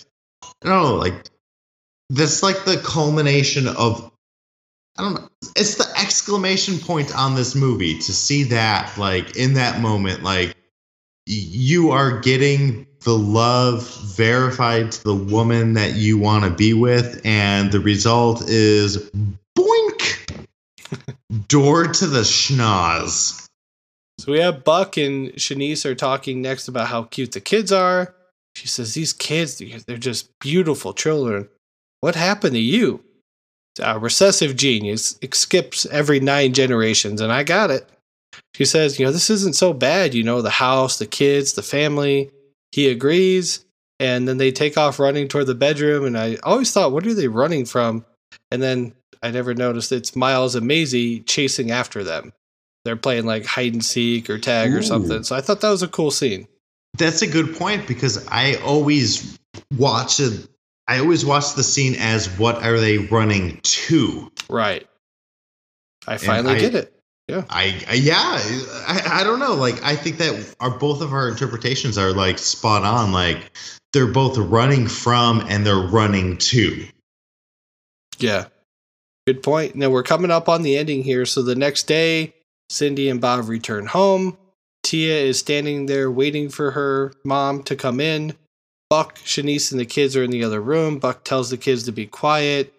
I don't know like that's like the culmination of I don't know it's the exclamation point on this movie to see that like in that moment like you are getting the love verified to the woman that you want to be with and the result is boink door to the schnoz So we have Buck and Chanice are talking next about how cute the kids are. She says, These kids, they're just beautiful children. What happened to you? A recessive genius. It skips every nine generations, and I got it. She says, You know, this isn't so bad. You know, the house, the kids, the family. He agrees. And then they take off running toward the bedroom. And I always thought, What are they running from? And then I never noticed it's Miles and Maisie chasing after them they're playing like hide and seek or tag or something. So I thought that was a cool scene. That's a good point because I always watch it. I always watch the scene as what are they running to? Right. I finally I- get it. I, I yeah, I, I don't know. Like I think that our both of our interpretations are like spot on. Like they're both running from and they're running to. Yeah. Good point. Now we're coming up on the ending here. So the next day, Cindy and Bob return home. Tia is standing there waiting for her mom to come in. Buck, Chanice, and the kids are in the other room. Buck tells the kids to be quiet.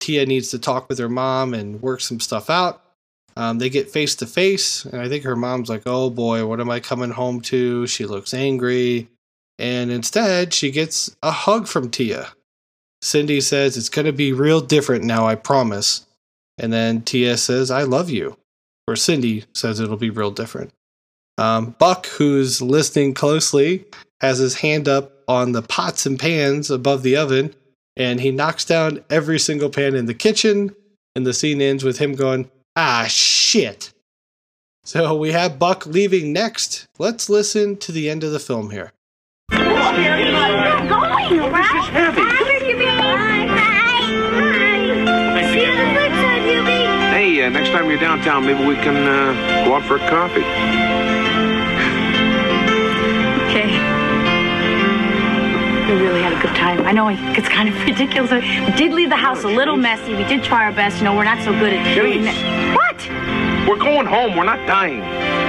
Tia needs to talk with her mom and work some stuff out. Um, they get face to face, and I think her mom's like, Oh boy, what am I coming home to? She looks angry. And instead, she gets a hug from Tia. Cindy says, It's going to be real different now, I promise. And then Tia says, I love you. Or Cindy says it'll be real different. Um, Buck, who's listening closely, has his hand up on the pots and pans above the oven, and he knocks down every single pan in the kitchen. And the scene ends with him going, Ah, shit. So we have Buck leaving next. Let's listen to the end of the film here. Going, right? This is heavy. You're downtown, maybe we can uh, go out for a coffee. Okay. We really had a good time. I know it's kind of ridiculous. We did leave the house a little messy. We did try our best. You know, we're not so good at doing Denise. What? We're going home. We're not dying.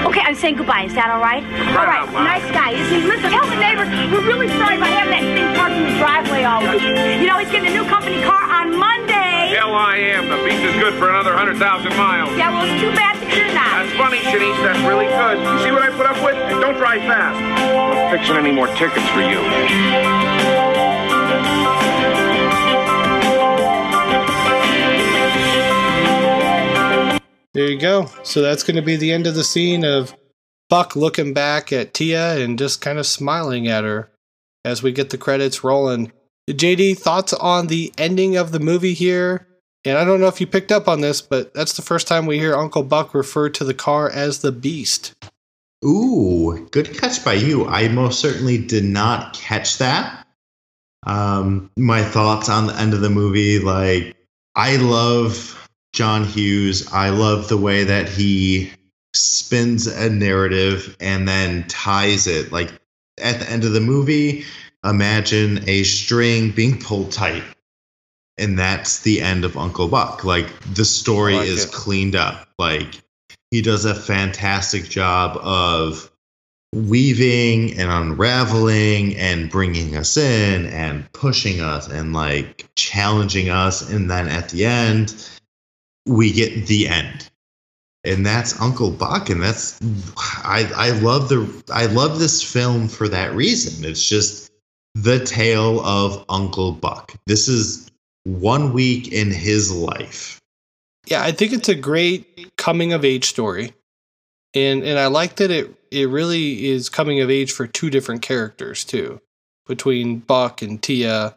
Okay, I'm saying goodbye. Is that all right? All right, nice guy, isn't he? Listen, tell the neighbors we're really sorry about having that thing parked in the driveway all week. You know, he's getting a new company car on Monday. Hell I am. The beast is good for another 100,000 miles. Yeah, well, it's too bad that you're not. That's funny, Chanice. That's really good. You see what I put up with? And don't drive fast. I'm not fixing any more tickets for you. There you go. So that's going to be the end of the scene of Buck looking back at Tia and just kind of smiling at her as we get the credits rolling. JD, thoughts on the ending of the movie here? And I don't know if you picked up on this, but that's the first time we hear Uncle Buck refer to the car as the Beast. Ooh, good catch by you. I most certainly did not catch that. Um, my thoughts on the end of the movie, like I love John Hughes. I love the way that he spins a narrative and then ties it. Like at the end of the movie, imagine a string being pulled tight. And that's the end of Uncle Buck. Like the story oh, like is it. cleaned up. Like he does a fantastic job of weaving and unraveling and bringing us in and pushing us and like challenging us and then at the end we get the end and that's uncle buck and that's i i love the i love this film for that reason it's just the tale of uncle buck this is one week in his life Yeah, I think it's a great coming of age story. And and I like that it it really is coming of age for two different characters too. Between Buck and Tia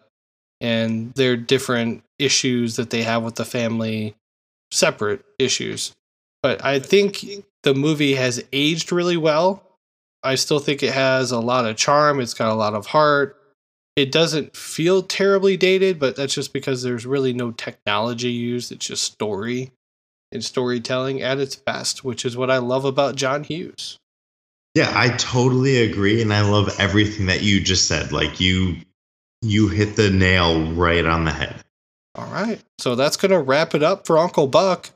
and their different issues that they have with the family, separate issues. But I think the movie has aged really well. I still think it has a lot of charm, it's got a lot of heart. It doesn't feel terribly dated, but that's just because there's really no technology used. It's just story and storytelling at its best, which is what I love about John Hughes. Yeah, I totally agree and I love everything that you just said. Like you you hit the nail right on the head. All right. So that's going to wrap it up for Uncle Buck.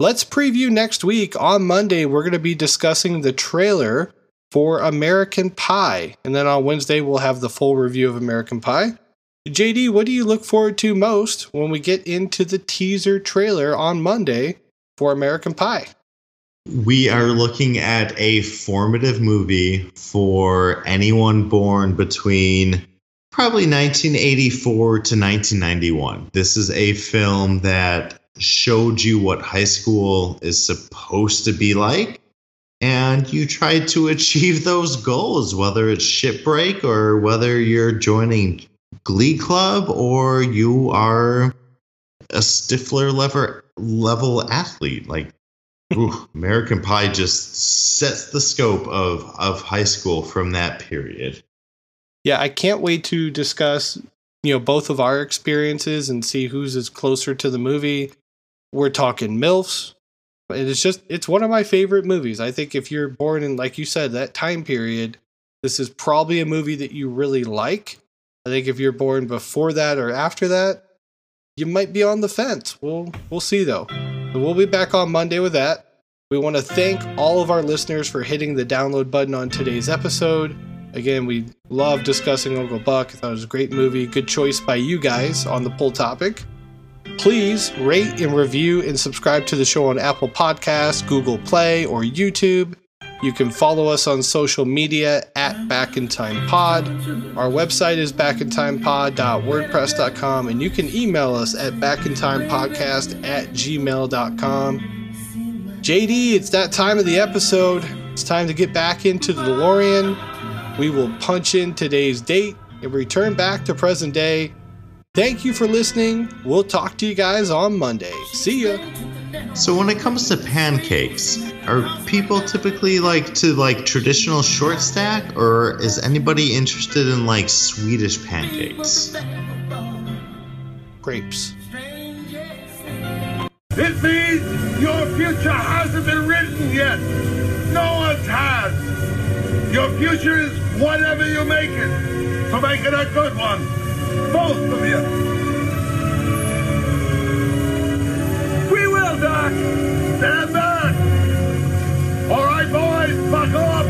Let's preview next week. On Monday, we're going to be discussing the trailer for American Pie. And then on Wednesday, we'll have the full review of American Pie. JD, what do you look forward to most when we get into the teaser trailer on Monday for American Pie? We are looking at a formative movie for anyone born between probably 1984 to 1991. This is a film that showed you what high school is supposed to be like. And you try to achieve those goals, whether it's shipbreak or whether you're joining Glee Club or you are a Stifler level level athlete. Like ooh, American Pie just sets the scope of of high school from that period. Yeah, I can't wait to discuss, you know, both of our experiences and see whose is closer to the movie. We're talking MILFs. And it's just it's one of my favorite movies. I think if you're born in like you said that time period, this is probably a movie that you really like. I think if you're born before that or after that, you might be on the fence. We'll we'll see though. So we'll be back on Monday with that. We want to thank all of our listeners for hitting the download button on today's episode. Again, we love discussing Uncle Buck. I thought it was a great movie. Good choice by you guys on the poll topic. Please rate and review and subscribe to the show on Apple Podcasts, Google Play, or YouTube. You can follow us on social media at Back in Time Pod. Our website is backintimepod.wordpress.com, and you can email us at backintimepodcast at gmail.com. JD, it's that time of the episode. It's time to get back into the DeLorean. We will punch in today's date and return back to present day. Thank you for listening. We'll talk to you guys on Monday. See ya. So when it comes to pancakes, are people typically like to like traditional short stack or is anybody interested in like Swedish pancakes? Grapes. It means your future hasn't been written yet. No one's has. Your future is whatever you make it. So make it a good one. Both of you. We will, Doc. Stand back. All right, boys, buckle up.